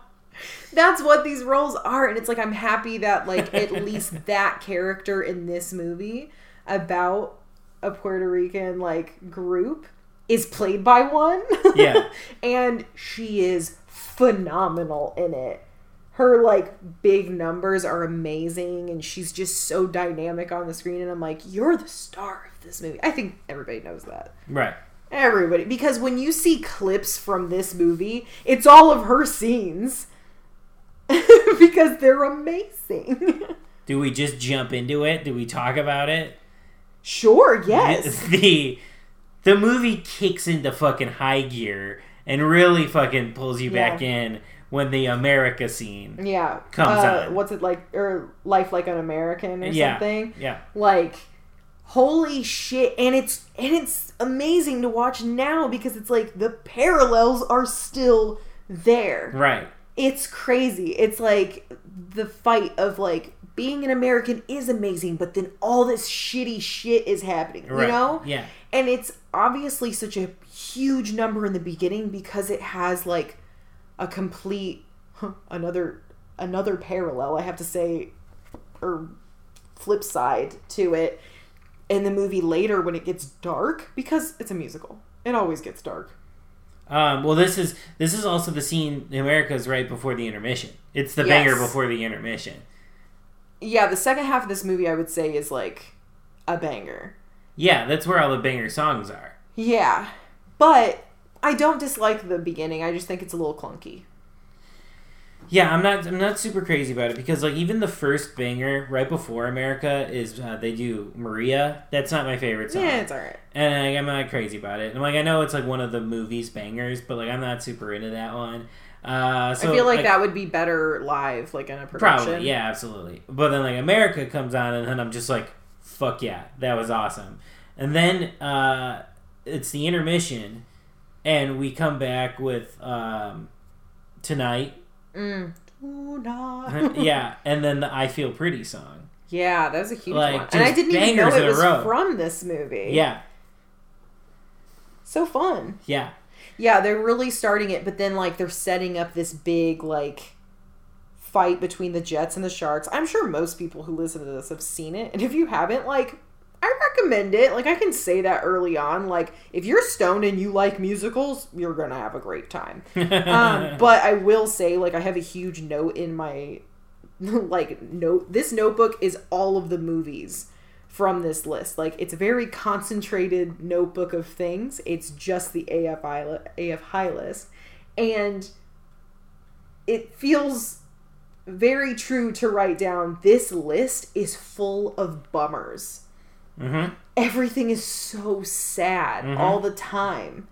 (laughs) (laughs) That's what these roles are, and it's like I'm happy that like at (laughs) least that character in this movie about a Puerto Rican like group is played by one. Yeah. and she is phenomenal in it. Her like big numbers are amazing, and she's just so dynamic on the screen. And I'm like, you're the star of this movie. I think everybody knows that. right. Everybody, because when you see clips from this movie, it's all of her scenes (laughs) because they're amazing. (laughs) Do we just jump into it? Do we talk about it? sure, (laughs) yes. the the movie kicks into fucking high gear and really fucking pulls you back in when the America scene. Yeah. Comes uh, on. What's it like? Or Life Like an American or Yeah. something? Yeah. Like, holy shit. And it's, and it's amazing to watch now because it's like the parallels are still there. Right. it's crazy. It's like the fight of like being an American is amazing, but then all this shitty shit is happening, you know? Yeah. And it's obviously such a huge number in the beginning because it has like a complete another another parallel, I have to say, or flip side to it in the movie later when it gets dark because it's a musical. It always gets dark. Um, well, this is this is also the scene. In America's right before the intermission. It's the Yes. banger before the intermission. Yeah, the second half of this movie I would say is like a banger. Yeah, that's where all the banger songs are. Yeah. But I don't dislike the beginning. I just think it's a little clunky. Yeah, I'm not I'm not super crazy about it because like even the first banger right before America is uh, they do Maria. That's not my favorite song. Yeah, it's alright. and like, I'm not crazy about it. And like I know it's like one of the movie's bangers, but like I'm not super into that one. Uh, so I feel like that would be better live, like in a production. Probably, yeah, absolutely. But then like America comes on, and then I'm just like, fuck yeah, that was awesome. And then uh, it's the intermission, and we come back with um, tonight. Mm. (laughs) Yeah, and then the I Feel Pretty song. Yeah, that was a huge Like, one. And I didn't even know it was from this movie. Yeah. So fun. Yeah. Yeah, they're really starting it, but then like they're setting up this big like fight between the Jets and the Sharks. I'm sure most people who listen to this have seen it, and if you haven't, like recommend it. Like I can say that early on. Like if you're stoned and you like musicals, you're gonna have a great time. um, (laughs) but I will say, like I have a huge note in my (laughs) like note. This notebook is all of the movies from this list. Like it's a very concentrated notebook of things. It's just the AFI AF high list, and it feels very true to write down. This list is full of bummers. Mm-hmm. Everything is so sad Mhm. all the time.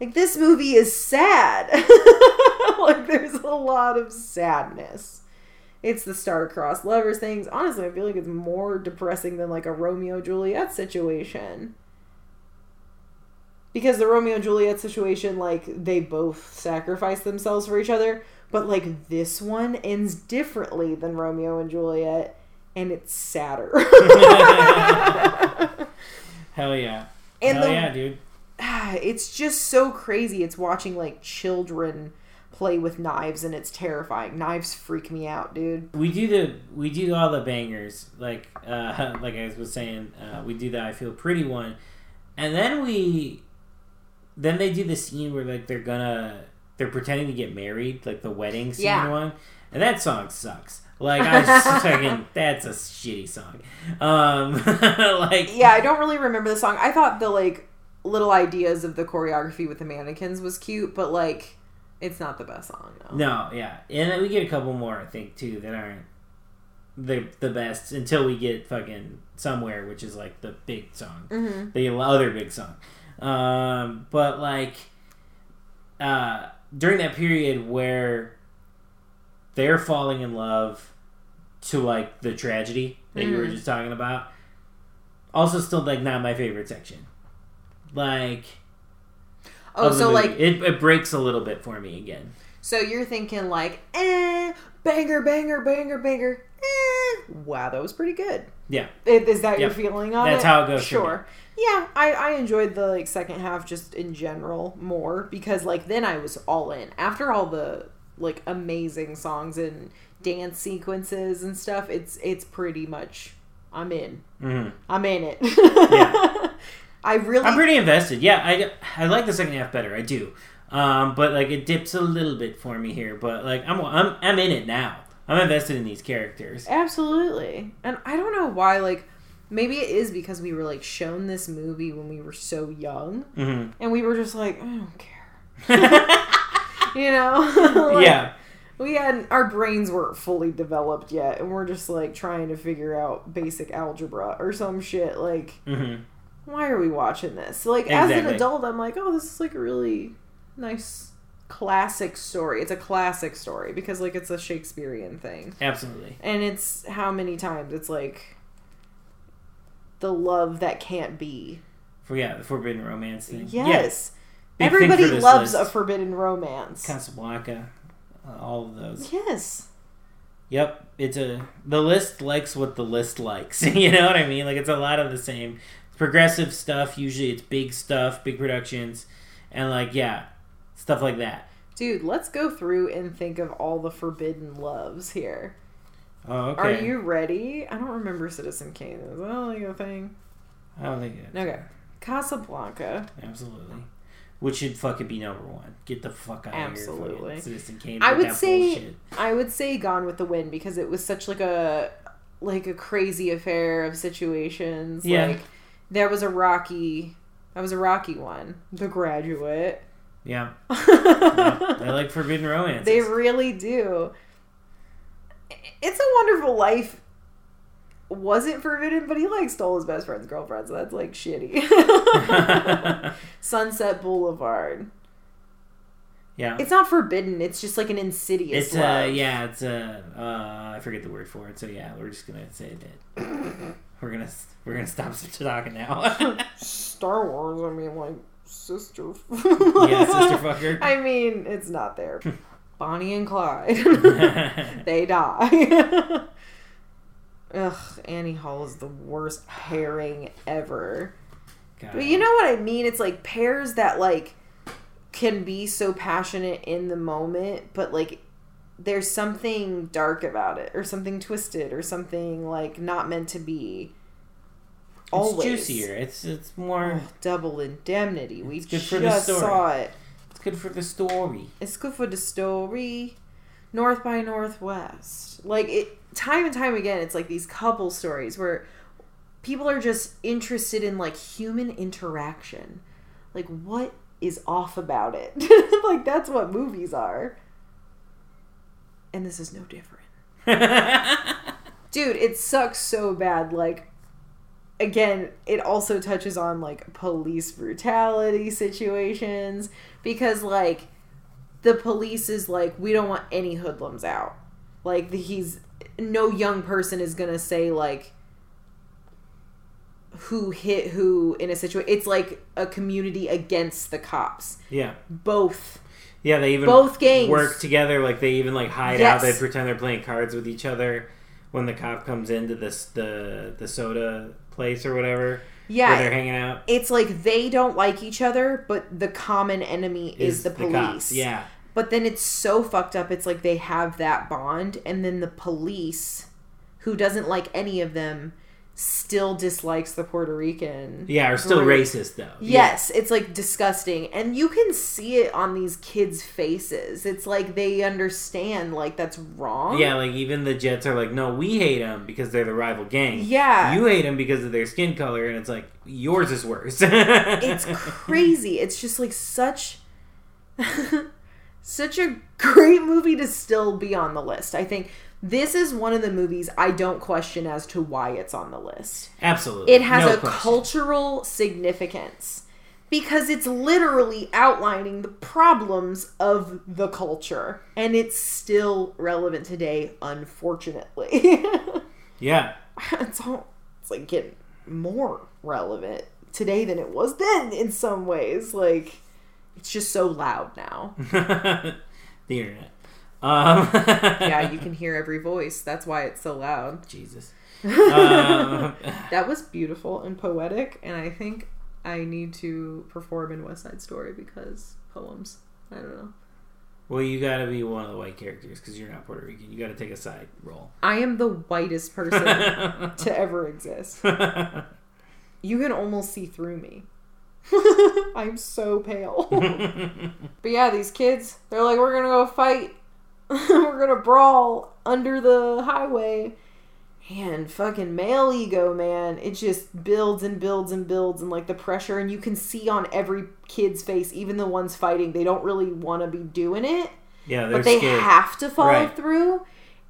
Like this movie is sad. (laughs) like there's a lot of sadness. It's the star-crossed lovers things. Honestly, I feel like it's more depressing than like a Romeo Juliet situation. Because the Romeo and Juliet situation, like they both sacrifice themselves for each other, but like this one ends differently than Romeo and Juliet, and it's sadder. (laughs) (laughs) Hell yeah. And Hell the- yeah, dude. (sighs) it's just so crazy. It's watching like children play with knives, and it's terrifying. Knives freak me out, dude. We do the we do all the bangers like uh (laughs) like I was saying uh, we do the I feel pretty one, and then we then they do the scene where like they're gonna they're pretending to get married like the wedding scene Yeah. one, and that song sucks. Like I was just fucking (laughs) that's a shitty song. Um (laughs) like Yeah, I don't really remember the song. I thought the like little ideas of the choreography with the mannequins was cute, but like it's not the best song. No. No, yeah, and then we get a couple more, I think, too, that aren't the the best until we get fucking somewhere, which is like the big song, hmm the other big song. Um, but like, uh, during that period where they're falling in love to like the tragedy that you were Mhm. just talking about, also still like not my favorite section. Like, Oh, so like, it, it breaks a little bit for me again. so you're thinking like, eh, banger, banger, banger, banger. Eh. Wow, that was pretty good. Yeah. Is that your Yep. feeling on That's it? how it goes for me. Sure. Yeah, I, I enjoyed the like second half just in general more because like then I was all in after all the like amazing songs and dance sequences and stuff. It's it's pretty much I'm in. hmm I'm in it. Yeah. (laughs) I really I'm pretty invested. Yeah, I, I like the second half better. I do. Um, but like it dips a little bit for me here. But like I'm I'm I'm in it now. I'm invested in these characters. Absolutely. And I don't know why, like, maybe it is because we were, like, shown this movie when we were so young, hmm and we were just like, I don't care. (laughs) (laughs) you know? Like, yeah, We had, our brains weren't fully developed yet, and we're just, like, trying to figure out basic algebra or some shit. Like, hmm why are we watching this? Like, as an adult, I'm like, oh, this is, like, a really nice classic story. It's a classic story because, like, it's a Shakespearean thing. absolutely. And it's how many times it's like the love that can't be. For yeah, the forbidden romance thing. Yes. Everybody loves list. a forbidden romance. Casablanca, all of those. Yes. Yep, it's a the list likes what the list likes. (laughs) you know what I mean? Like it's a lot of the same progressive stuff. Usually, it's big stuff, big productions, and like yeah, stuff like that. Dude, let's go through and think of all the forbidden loves here. Oh, okay. Are you ready? I don't remember Citizen Kane. Is that like a thing? I don't think it. Okay. Casablanca. Absolutely. Which should fucking be number one. Get the fuck out of Absolutely. here. fucking Citizen Kane. I would say- bullshit. I would say Gone with the Wind because it was such like a like a crazy affair of situations. Yeah. Like there was a rocky that was a rocky one. The graduate. Yeah. (laughs) yeah. I like forbidden romance. They really do. It's a Wonderful Life wasn't forbidden, but he like stole his best friend's girlfriend, so that's like shitty. (laughs) Sunset Boulevard. yeah. It's not forbidden. It's just like an insidious. It's uh yeah, it's uh, uh I forget the word for it. So yeah, we're just gonna say that. (laughs) we're gonna we're gonna stop (laughs) talking now. Star Wars. I mean, like sister. yeah, sister fucker. I mean, it's not there. Bonnie and Clyde. they die. Ugh, Annie Hall is the worst pairing ever. God. But you know what I mean? It's like pairs that like can be so passionate in the moment, but like there's something dark about it, or something twisted, or something like not meant to be. it's Always juicier. It's it's more. Oh, double indemnity. We It's good just for the story. saw it. It's good for the story. It's good for the story. North by Northwest. Like it time and time again, it's like these couple stories where people are just interested in like human interaction. Like what is off about it? (laughs) like that's what movies are. And this is no different. (laughs) Dude, it sucks so bad. Like again, it also touches on like police brutality situations because like the police is like we don't want any hoodlums out. Like he's no young person is going to say like who hit who in a situation. It's like a community against the cops. yeah, Both yeah. They even Both gangs. work together. Like they even like hide Yes. out. They pretend they're playing cards with each other when the cop comes into this the the soda place or whatever yeah, where they're hanging out. it's like they don't like each other, but the common enemy is, the police. cops. Yeah, But then it's so fucked up. It's like they have that bond, and then the police, who doesn't like any of them, still dislikes the Puerto Rican. yeah. Are still group. racist though. Yes, it's like disgusting. And you can see it on these kids' faces. It's like they understand, like, that's wrong. Yeah, like even the Jets are like, no, we hate them because they're the rival gang. Yeah. You hate them because of their skin color, and it's like yours is worse. (laughs) it's crazy. It's just like such (laughs) such a (laughs) great movie to still be on the list. I think this is one of the movies I don't question as to why it's on the list. Absolutely, It has No a question. cultural significance because it's literally outlining the problems of the culture and it's still relevant today unfortunately. (laughs) Yeah, it's all it's like getting more relevant today than it was then in some ways like it's just so loud now (laughs) the internet. Um, (laughs) yeah you can hear every voice that's why it's so loud Jesus. Um, (laughs) that was beautiful and poetic and i think i need to perform in west side story because poems i don't know well, you got to be one of the white characters because you're not Puerto Rican. You got to take a side role. i am the whitest person to ever exist you can almost see through me (laughs) i'm so pale (laughs) But yeah, these kids, they're like, we're gonna go fight. (laughs) we're gonna brawl under the highway. And fucking male ego, man, it just builds and builds and builds and like the pressure. And you can see on every kid's face, even the ones fighting, they don't really want to be doing it, yeah, but they scared. have to follow Right. through.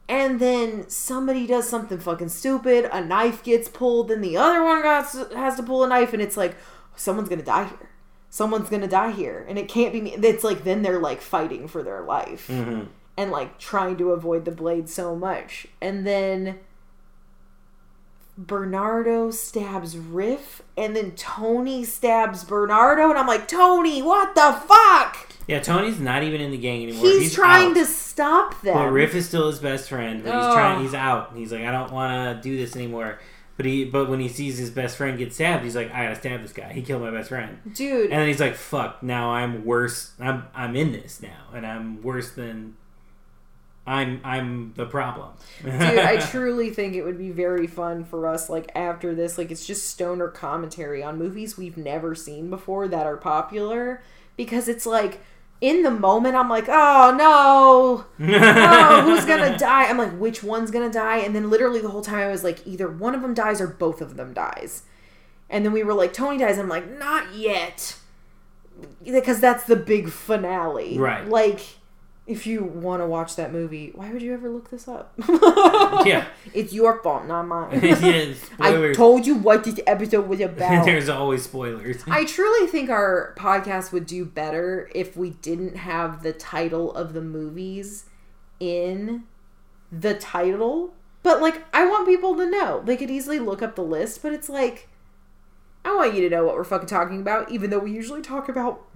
And then somebody does something fucking stupid, a knife gets pulled, then the other one got, has to pull a knife, and it's like, someone's gonna die here. Someone's gonna die here. And it can't be me. It's like, then they're like fighting for their life Mhm. and like trying to avoid the blade so much. And then Bernardo stabs Riff, and then Tony stabs Bernardo, and I'm like, Tony, what the fuck? Yeah, Tony's not even in the gang anymore. He's, trying out. to stop them. Well, Riff is still his best friend, but he's trying. He's out. He's like, I don't want to do this anymore. But he, but when he sees his best friend get stabbed, he's like, I gotta stab this guy. He killed my best friend. Dude, And then he's like, "Fuck! Now I'm worse. I'm I'm in this now, and I'm worse than I'm I'm the problem." Dude, I (laughs) truly think it would be very fun for us, like, after this. Like, it's just stoner commentary on movies we've never seen before that are popular. Because it's like, in the moment, I'm like, oh no, oh, who's gonna (laughs) die? I'm like, which one's gonna die? And then literally the whole time I was like, either one of them dies or both of them dies. And then we were like, Tony dies. I'm like, not yet. Because that's the big finale. Right. Like, if you want to watch that movie, why would you ever look this up? (laughs) Yeah. (laughs) It's your fault, not mine. (laughs) yeah, I told you what this episode was about. There's always spoilers. I truly think our podcast would do better if we didn't have the title of the movies in the title. But like I want people to know. They could easily look up the list, but it's like I want you to know what we're fucking talking about, even though we usually talk about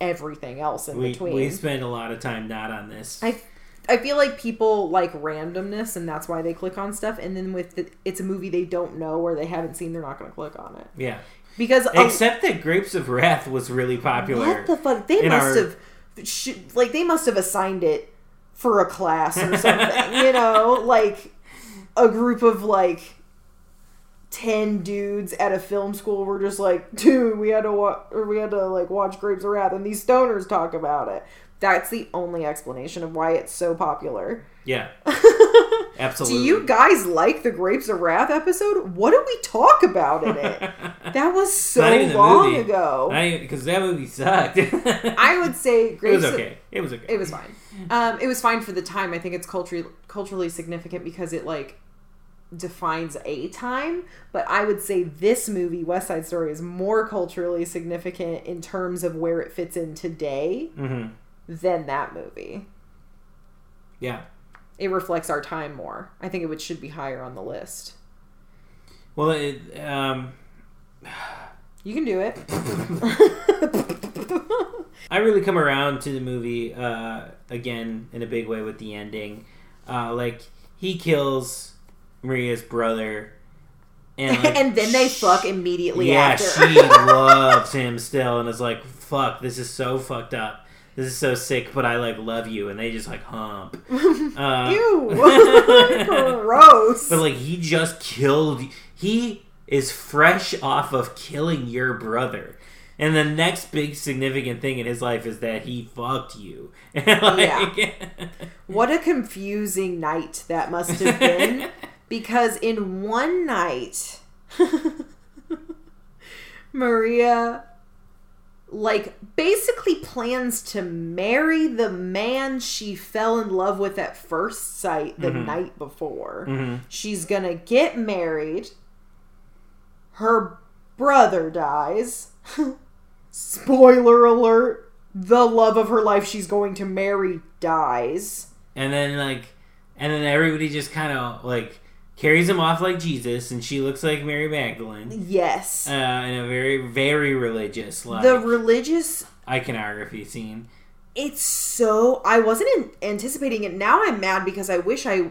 everything else in we between. we spend a lot of time not on this. I I feel like people like randomness, and that's why they click on stuff. And then with the, it's a movie they don't know or they haven't seen, they're not going to click on it Yeah. because um, Except that Grapes of Wrath was really popular. What the fuck? They must our- have, sh- like, they must have assigned it for a class or something. you know, (laughs) like a group of like ten dudes at a film school were just like, dude, we had to watch, or we had to like watch Grapes of Wrath, and these stoners talk about it. That's the only explanation of why it's so popular. Yeah. (laughs) Absolutely. do you guys like the Grapes of Wrath episode? What did we talk about in it? (laughs) That was so Not even the long ago. Because that movie sucked. (laughs) I would say It Grapes was of- okay. It was okay. It was fine. Um, it was fine for the time. I think it's culturally culturally significant because it like defines a time. But I would say this movie, West Side Story, is more culturally significant in terms of where it fits in today hmm than that movie. Yeah. It reflects our time more. I think it would should be higher on the list. Well, it, um, You can do it. (laughs) I really come around to the movie uh, again in a big way with the ending. Uh, like he kills Maria's brother, and (laughs) like, and then they fuck immediately Yeah, after. she (laughs) loves him still, and is like, "Fuck, this is so fucked up. This is so sick, but I like love you." And they just like hump. (laughs) Uh, Ew. Gross. But like he just killed. He is fresh off of killing your brother, and the next big significant thing in his life is that he fucked you. like, What a confusing night that must have been. Because in one night, (laughs) Maria, like, basically plans to marry the man she fell in love with at first sight the Mhm. night before. Mhm. She's gonna get married. Her brother dies. (laughs) Spoiler alert. The love of her life she's going to marry dies. and then like, and then everybody just kind of like carries him off like Jesus, and she looks like Mary Magdalene. Yes. Uh, in a very, very religious, like the religious iconography scene. it's so I wasn't in, anticipating it. Now I'm mad because I wish I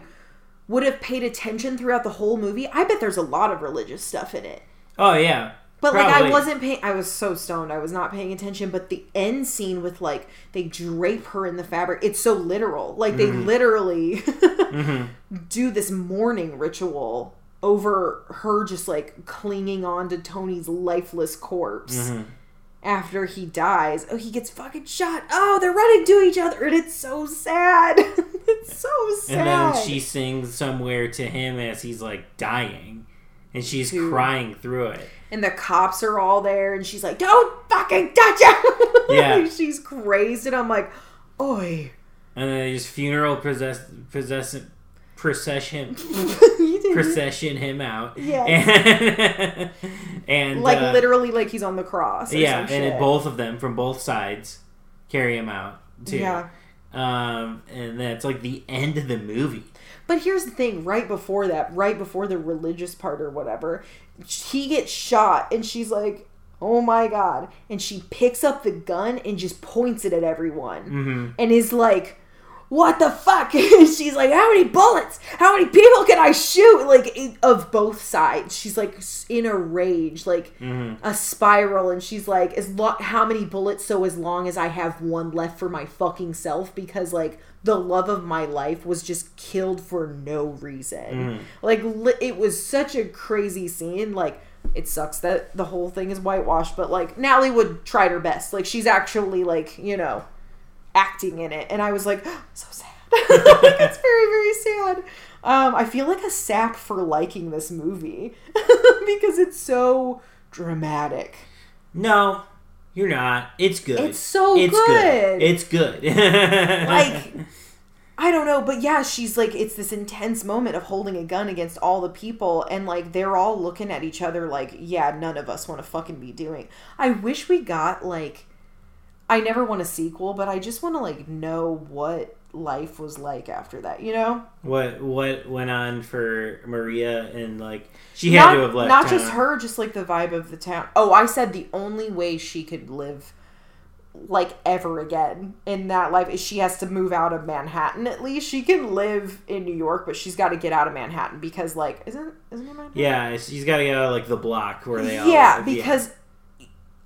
would have paid attention throughout the whole movie. I bet there's a lot of religious stuff in it. Oh yeah, But like I wasn't paying I was so stoned. I was not paying attention, but the end scene with like they drape her in the fabric. It's so literal. Like they literally (laughs) Mhm. do this mourning ritual over her just like clinging on to Tony's lifeless corpse. Mhm. after he dies. Oh, he gets fucking shot. Oh, they're running to each other, and it's so sad. (laughs) it's so sad. And then she sings somewhere to him as he's like dying, and she's Dude. crying through it. And the cops are all there, and she's like, "Don't fucking touch him!" (laughs) Yeah. she's crazed, and I'm like, "Oi." And then they just funeral possess possess procession (laughs) You did it. procession him out. yeah And, (laughs) and like uh, literally, like he's on the cross. Yeah, and both of them from both sides carry him out too. Yeah. Um, and that's like the end of the movie. But here's the thing: right before that, right before the religious part or whatever, he gets shot, and she's like, "Oh my god!" And she picks up the gun and just points it at everyone, hmm and is like, "What the fuck?" (laughs) And she's like, "How many bullets? How many people can I shoot?" Like of both sides, she's like in a rage, like hmm a spiral, and she's like, "As lo- how many bullets? So as long as I have one left for my fucking self, because like." The love of my life was just killed for no reason. Like li- it was such a crazy scene. Like it sucks that the whole thing is whitewashed, but like Natalie Wood tried her best. Like she's actually like you know acting in it, and I was like (gasps) so sad. (laughs) like it's very very sad. Um, I feel like a sap for liking this movie (laughs) because it's so dramatic. No, you're not. It's good. It's so it's good. It's good. (laughs) like I don't know, but yeah, she's like it's this intense moment of holding a gun against all the people and like they're all looking at each other like, yeah, none of us want to fucking be doing. I wish we got like I never want a sequel, but I just want to like know what life was like after that, you know? what what went on for Maria and like she had not, to have left. not town. just her, just like the vibe of the town. Oh, I said the only way she could live like ever again in that life is she has to move out of Manhattan at least. She can live in New York, but she's got to get out of Manhattan because like isn't isn't it Manhattan? Yeah, she's got to get out of like the block where they yeah, because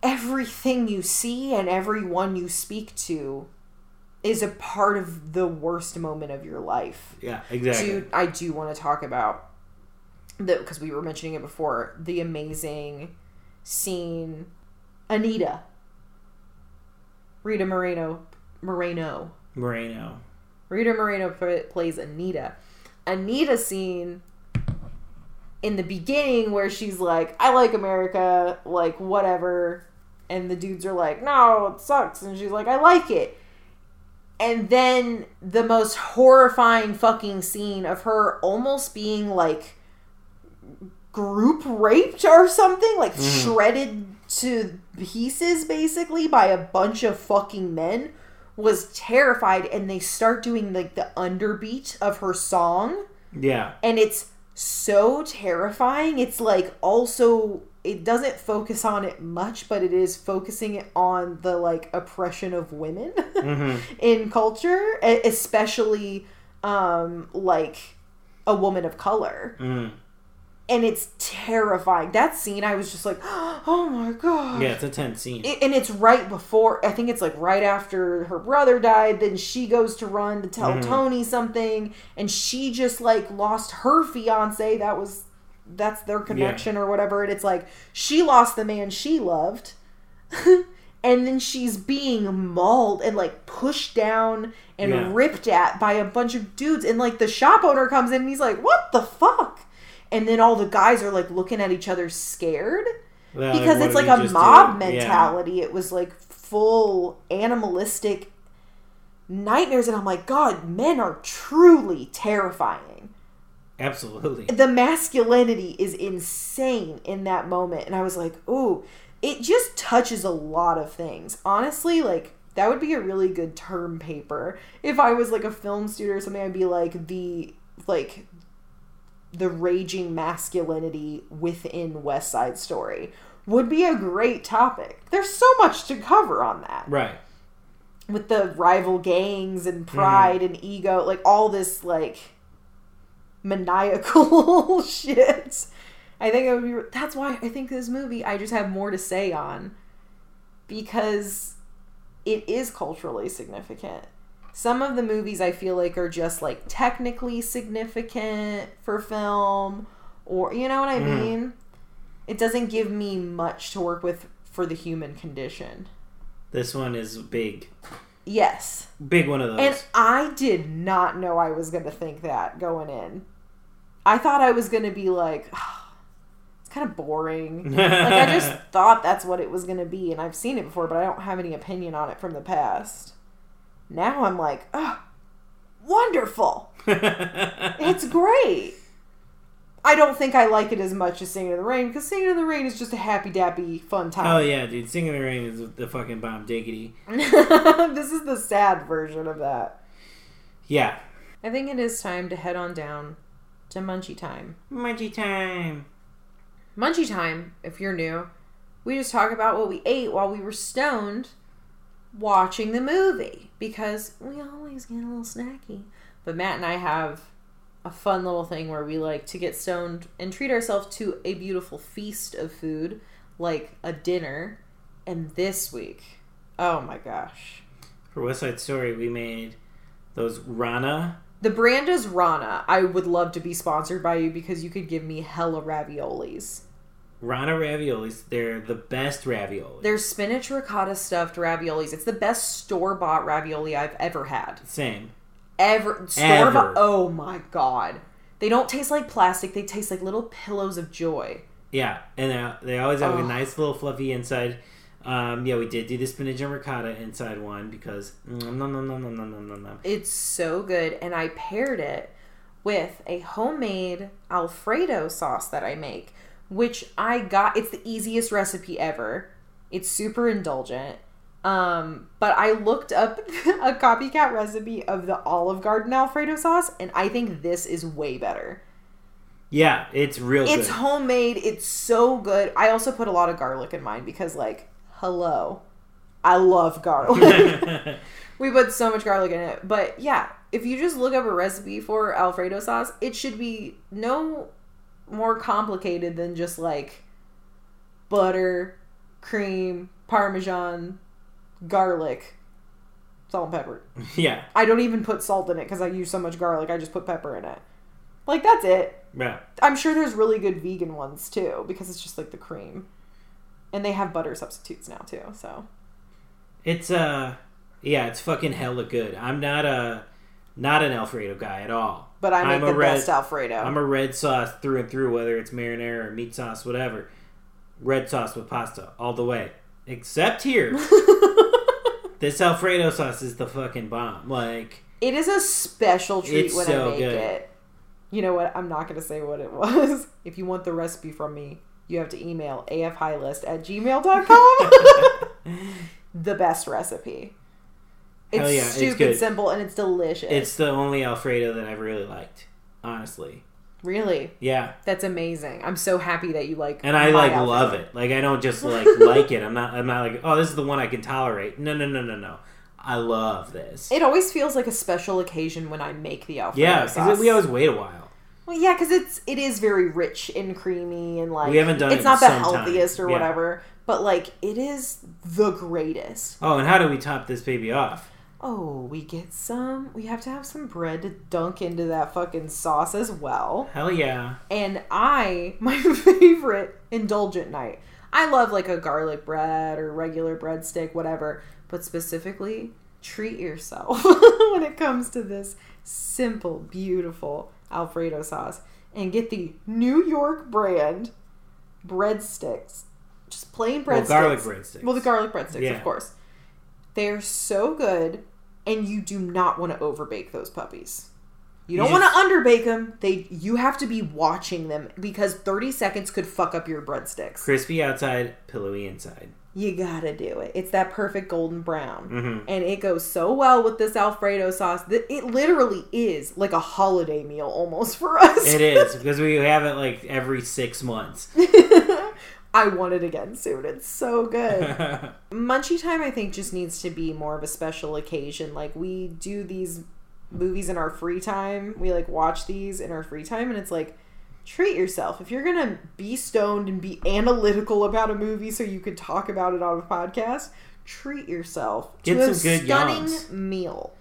everything you see and everyone you speak to is a part of the worst moment of your life. yeah, exactly. I do want to talk about the because we were mentioning it before. The amazing scene, Anita, Rita Moreno, Moreno, Moreno. Rita Moreno plays Anita. Anita scene in the beginning where she's like, "I like America, like whatever," and the dudes are like, "No, it sucks," and she's like, "I like it." And then the most horrifying fucking scene of her almost being like group raped or something, like mm-hmm. shredded to pieces basically by a bunch of fucking men was terrified. And they start doing like the underbeat of her song. Yeah, and it's so terrifying. It's like also it doesn't focus on it much, but it is focusing it on the like oppression of women Mm-hmm. (laughs) in culture, especially um like a woman of color. mm. And it's terrifying. That scene I was just like, (gasps) "Oh my god." yeah, it's a tense scene. It- and it's right before i think it's like right after her brother died then she goes to run to tell tony something and she just like lost her fiance that was that's their connection or whatever and it's like she lost the man she loved (laughs) and then she's being mauled and like pushed down and Yeah. ripped at by a bunch of dudes and like the shop owner comes in and he's like what the fuck and then all the guys are like looking at each other scared Well, because what it's like a mob do? Yeah. mentality. It was like full animalistic nightmares, and I'm like, God, men are truly terrifying. Absolutely. The masculinity is insane in that moment, and I was like, ooh, it just touches a lot of things. Honestly, like that would be a really good term paper if I was like a film student or something. I'd be like the like the raging masculinity within West Side Story would be a great topic. There's so much to cover on that Right. with the rival gangs and mm-hmm. pride and ego, like all this like maniacal (laughs) shit. I think it would be. That's why I think this movie I just have more to say on because it is culturally significant. Some of the movies I feel like are just like technically significant for film, or you know what I Mhm. mean. It doesn't give me much to work with for the human condition. This one is big. Yes. Big one of those. And I did not know I was going to think that going in. I thought I was going to be like, (sighs) it's kind of boring. (laughs) like, I just thought that's what it was going to be. And I've seen it before, but I don't have any opinion on it from the past. Now I'm like, oh, wonderful. (laughs) It's great. I don't think I like it as much as Singing in the Rain because Singing in the Rain is just a happy dappy fun time. Oh yeah, dude! Singing in the Rain is the fucking bomb diggity. (laughs) this is the sad version of that. Yeah. I think it is time to head on down to Munchie Time. Munchie time. Munchie Time, if you're new, we just talk about what we ate while we were stoned watching the movie because we always get a little snacky. But Matt and I have a fun little thing where we like to get stoned and treat ourselves to a beautiful feast of food, like a dinner. And this week, oh my gosh. For West Side Story, we made those Rana. The brand is Rana. I would love to be sponsored by you because you could give me hella raviolis. Rana raviolis. They're the best ravioli. They're spinach ricotta stuffed raviolis. It's the best store bought ravioli I've ever had. Same. Ever store bought. Oh my god. They don't taste like plastic. They taste like little pillows of joy. Yeah, and uh, they always have Oh. a nice little fluffy inside. Um, yeah, we did do the spinach and ricotta inside one because nom nom nom nom nom nom nom nom nom. It's so good, and I paired it with a homemade Alfredo sauce that I make, which I got. It's the easiest recipe ever. It's super indulgent. Um, but I looked up (laughs) a copycat recipe of the Olive Garden Alfredo sauce, and I think this is way better. Yeah, it's real It's good. homemade. It's so good. I also put a lot of garlic in mine because, like, hello. I love garlic. (laughs) we put so much garlic in it. But yeah, if you just look up a recipe for Alfredo sauce, it should be no more complicated than just like butter, cream, parmesan, garlic, salt and pepper. (laughs) yeah. I don't even put salt in it because I use so much garlic. I just put pepper in it. Like that's it. Yeah. I'm sure there's really good vegan ones too because it's just like the cream, and they have butter substitutes now too. So It's uh yeah, it's fucking hella good. I'm not a not an Alfredo guy at all. but I make I'm a red- best Alfredo. I'm a red sauce through and through, whether it's marinara or meat sauce, whatever. Red sauce with pasta, all the way. Except here, (laughs) this Alfredo sauce is the fucking bomb. Like, It is a special treat when so I make good. it. You know what? I'm not going to say what it (laughs) was. If you want the recipe from me, you have to email afhighlist at gmail.com. (laughs) the best recipe. It's Hell yeah, it's stupid good. simple and it's delicious. it's the only Alfredo that I've really liked, honestly. really Yeah, that's amazing. I'm so happy that you like and I like Alfredo. love it. Like, I don't just like (laughs) like it. I'm not. I'm not like, oh, this is the one I can tolerate. No, no, no, no, no. I love this. It always feels like a special occasion when I make the Alfredo yeah, sauce. we always wait a while. Well, yeah, because it's it is very rich and creamy and like We haven't done it's it not the healthiest or Yeah. whatever, but like it is the greatest. Oh, and how do we top this baby off? Oh, we get some. We have to have some bread to dunk into that fucking sauce as well. Hell yeah. And I, (laughs) my favorite indulgent night. I love like a garlic bread or regular breadstick, whatever. But specifically, treat yourself (laughs) when it comes to this simple, beautiful Alfredo sauce. And get the New York brand breadsticks. Just plain breadsticks. Well, garlic breadsticks. Well, the garlic breadsticks, Yeah. of course. They're so good, and you do not want to overbake those puppies. You don't want to underbake them. They you have to be watching them because 30 seconds could fuck up your breadsticks. Crispy outside, pillowy inside. You gotta do it. It's that perfect golden brown. hmm And it goes so well with this Alfredo sauce that it literally is like a holiday meal almost for us. It is (laughs) because we have it like every six months. I want it again soon. It's so good. (laughs) Munchie time, I think, just needs to be more of a special occasion. Like we do these movies in our free time. We like watch these in our free time, and it's like treat yourself. If you're gonna be stoned and be analytical about a movie, so you could talk about it on a podcast, treat yourself Get to a some good stunning meal.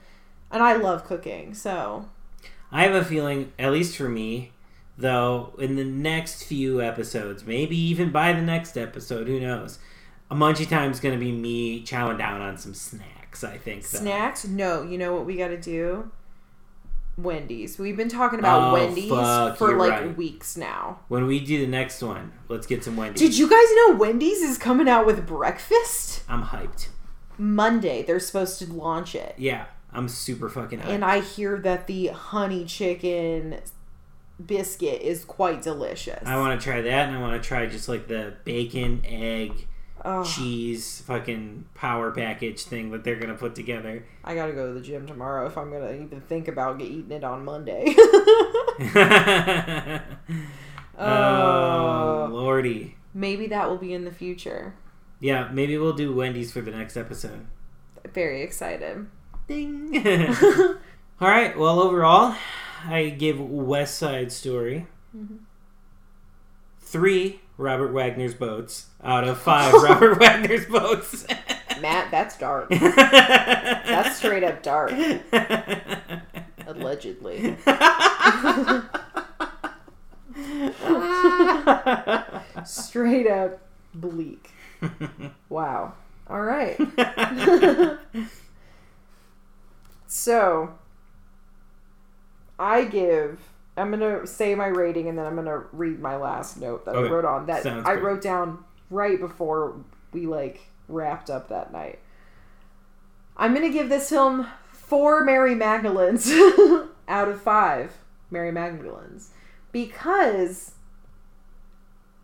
And I love cooking, so I have a feeling, at least for me, though, in the next few episodes, maybe even by the next episode, who knows? A munchie time is going to be me chowing down on some snacks. I think. Though. snacks. No, you know what we got to do. Wendy's. We've been talking about Oh, Wendy's fuck, for like right. weeks now. When we do the next one, let's get some Wendy's. Did you guys know Wendy's is coming out with breakfast? I'm hyped. Monday, they're supposed to launch it. Yeah, I'm super fucking hyped. And I hear that the honey chicken biscuit is quite delicious. I want to try that, and I want to try just like the bacon, egg, Oh, cheese, fucking power package thing that they're gonna put together. I gotta go to the gym tomorrow if I'm gonna even think about get, eating it on Monday. (laughs) (laughs) oh, Oh. lordy. Maybe that will be in the future. Yeah, maybe we'll do Wendy's for the next episode. Very excited. Ding. (laughs) All right. Well, overall, I give West Side Story Mhm. three Robert Wagner's boats out of five (laughs) Robert Wagner's votes. (laughs) Matt, that's dark. That's straight up dark. Allegedly. (laughs) Straight up bleak. Wow. All right. So, I give. I'm gonna say my rating and then I'm gonna read my last note that Okay. I wrote on that Sounds I good. wrote down right before we like wrapped up that night. I'm gonna give this film four Mary Magdalens (laughs) out of five Mary Magdalens because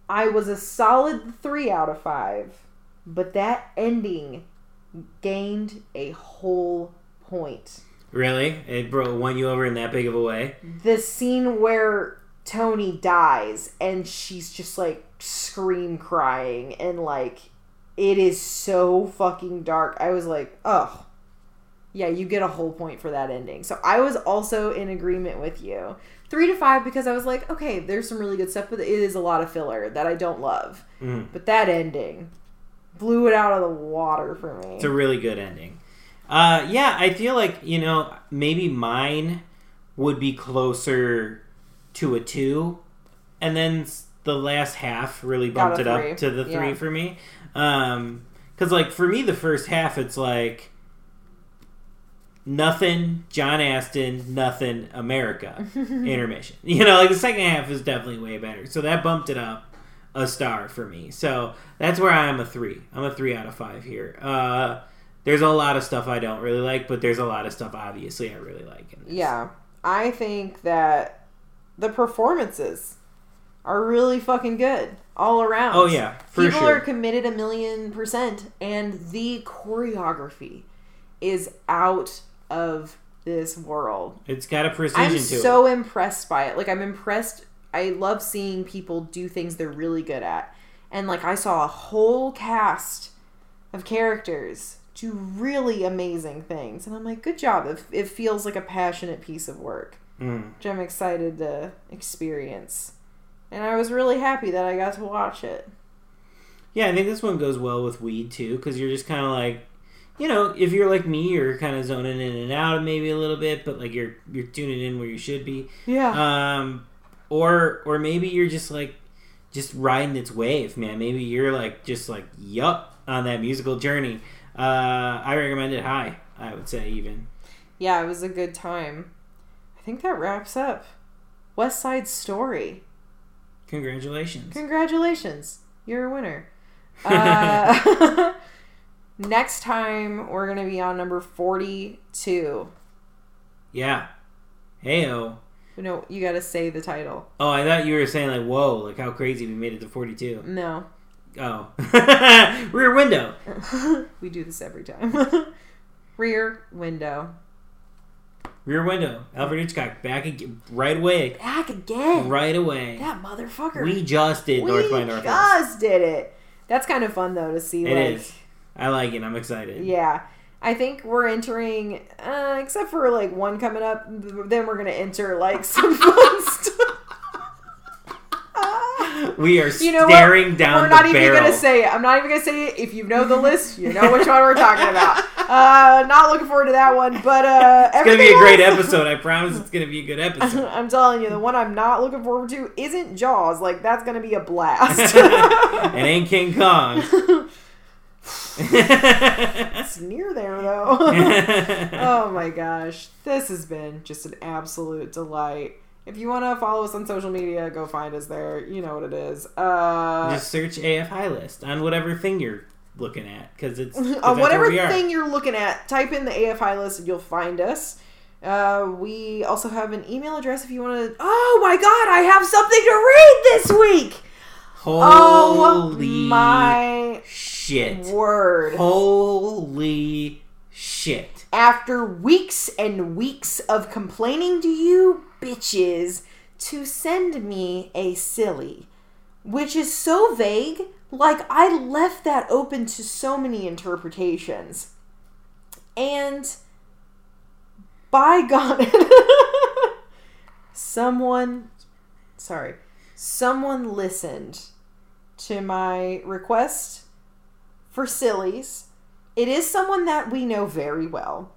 I was a solid three out of five, but that ending gained a whole point. really? It bro won you over in that big of a way? The scene where Tony dies and she's just like scream crying and like it is so fucking dark. I was like, oh, yeah, you get a whole point for that ending. So I was also in agreement with you. Three to five because I was like, okay, there's some really good stuff, but it is a lot of filler that I don't love. Mm. But that ending blew it out of the water for me. It's a really good ending. Uh, yeah, I feel like you know maybe mine would be closer to a two, and then the last half really bumped it up to the three Yeah. for me. Um, because like for me, the first half it's like nothing John Astin, nothing America (laughs) intermission. You know, like the second half is definitely way better. So that bumped it up a star for me. So that's where I am a three. I'm a three out of five here. Uh, there's a lot of stuff I don't really like, but there's a lot of stuff obviously I really like. In this. Yeah. I think that the performances are really fucking good all around. Oh yeah, People sure. are committed a million percent, and the choreography is out of this world. it's got a precision I'm so impressed by it. Like I'm impressed. I love seeing people do things they're really good at, and like I saw a whole cast of characters do really amazing things, and I'm like, good job. It, it feels like a passionate piece of work, it. Mm. which I'm excited to experience. And I was really happy that I got to watch it. Yeah, I think this one goes well with weed too, because you're just kind of like, you know, if you're like me, you're kind of zoning in and out maybe a little bit, but like you're you're tuning in where you should be. Yeah. Um, or or maybe you're just like just riding its wave, man. Maybe you're like just like yup on that musical journey. Uh, I recommend it high. I would say even. yeah, it was a good time. I think that wraps up West Side Story. Congratulations. Congratulations, you're a winner. (laughs) Uh, (laughs) next time we're gonna be on number forty-two. yeah. Heyo. No, you gotta say the title. Oh, I thought you were saying like, whoa, like how crazy we made it to forty-two. No, Oh, (laughs) rear window. we do this every time. Rear window. Rear window. Alfred Hitchcock back again, right away. Back again. Right away. That motherfucker. We just did We North by Northwest. just did it. That's kind of fun though to see. It like, is. I like it. I'm excited. Yeah. I think we're entering, uh, except for like one coming up, then we're gonna enter like (laughs) some fun. We are You know staring what? down We're not even barrel. gonna say it. I'm not even gonna say it. If you know the list, you know which one we're talking about. (laughs) Uh, not looking forward to that one, but uh, it's gonna be a great episode. I promise it's gonna be a good (laughs) episode. I'm telling you, the one I'm not looking forward to isn't Jaws. Like that's gonna be a blast. (laughs) it ain't King Kong. it's near there though. oh my gosh, this has been just an absolute delight. If you want to follow us on social media, go find us there. You know what it is. Uh, Just search AF High List on whatever thing you're looking at, because it's 'cause (laughs) on whatever thing you're looking at, type in the AFI list and you'll find us. Uh, we also have an email address if you want to. Oh my god, I have something to read this week! Holy oh my shit! word. Holy shit! After weeks and weeks of complaining to you bitches to send me a silly, which is so vague, like I left that open to so many interpretations. And by God, (laughs) someone, sorry, someone listened to my request for sillies. It is someone that we know very well.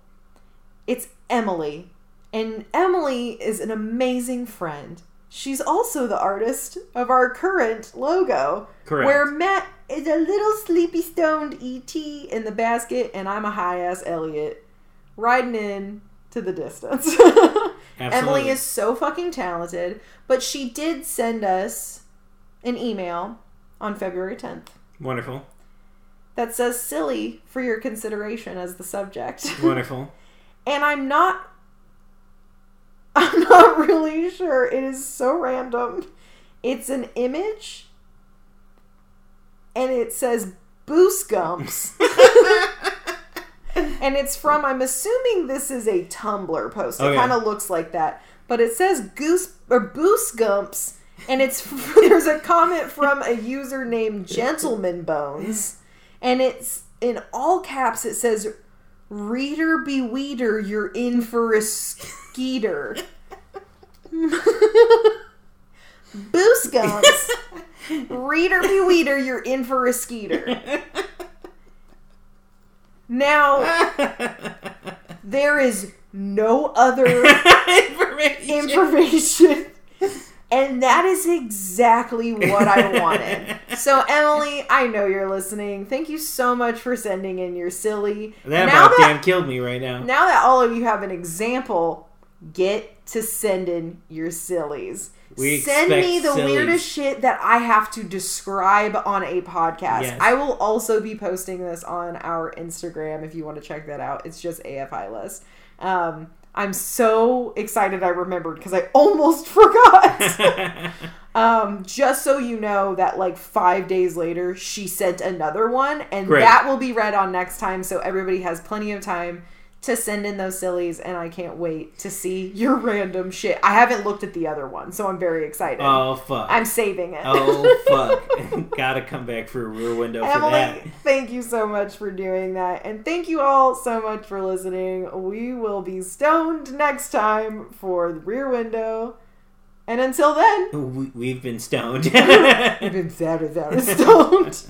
It's Emily. And Emily is an amazing friend. She's also the artist of our current logo, Correct. where Matt is a little sleepy stoned ET in the basket, and I'm a high ass Elliot riding in to the distance. (laughs) Emily is so fucking talented, but she did send us an email on February 10th Wonderful. that says silly for your consideration as the subject. (laughs) Wonderful. and I'm not (laughs) I'm not really sure. It is so random. It's an image and it says Boost Gumps. (laughs) and it's from I'm assuming this is a Tumblr post. It Oh, yeah. kind of looks like that. But it says Goose or Boost Gumps. and it's (laughs) there's a comment from a user named Gentleman Bones and it's in all caps. It says, "Reader be weeder, you're in for a skeeter." (laughs) Boosgums. (laughs) Reader be weeder, you're in for a skeeter. Now, there is no other (laughs) Information. information. And that is exactly what I wanted. So, Emily, I know you're listening. Thank you so much for sending in your silly. That now about that damn killed me right now. now that all of you have an example, get to send in your sillies. We Send me the sillies. weirdest shit that I have to describe on a podcast. Yes. I will also be posting this on our Instagram if you want to check that out. It's just AFI list. Um, I'm so excited I remembered because I almost (laughs) forgot. (laughs) um, just so you know that like five days later, she sent another one, and Great. that will be read on next time. So everybody has plenty of time to send in those sillies, and I can't wait to see your random shit. I haven't looked at the other one, so I'm very excited. oh fuck. I'm saving it. oh fuck. (laughs) (laughs) Gotta come back for a rear window for Emily, that. thank you so much for doing that. And thank you all so much for listening. We will be stoned next time for the rear window. And until then, We- We've been stoned. (laughs) we've been very, very stoned.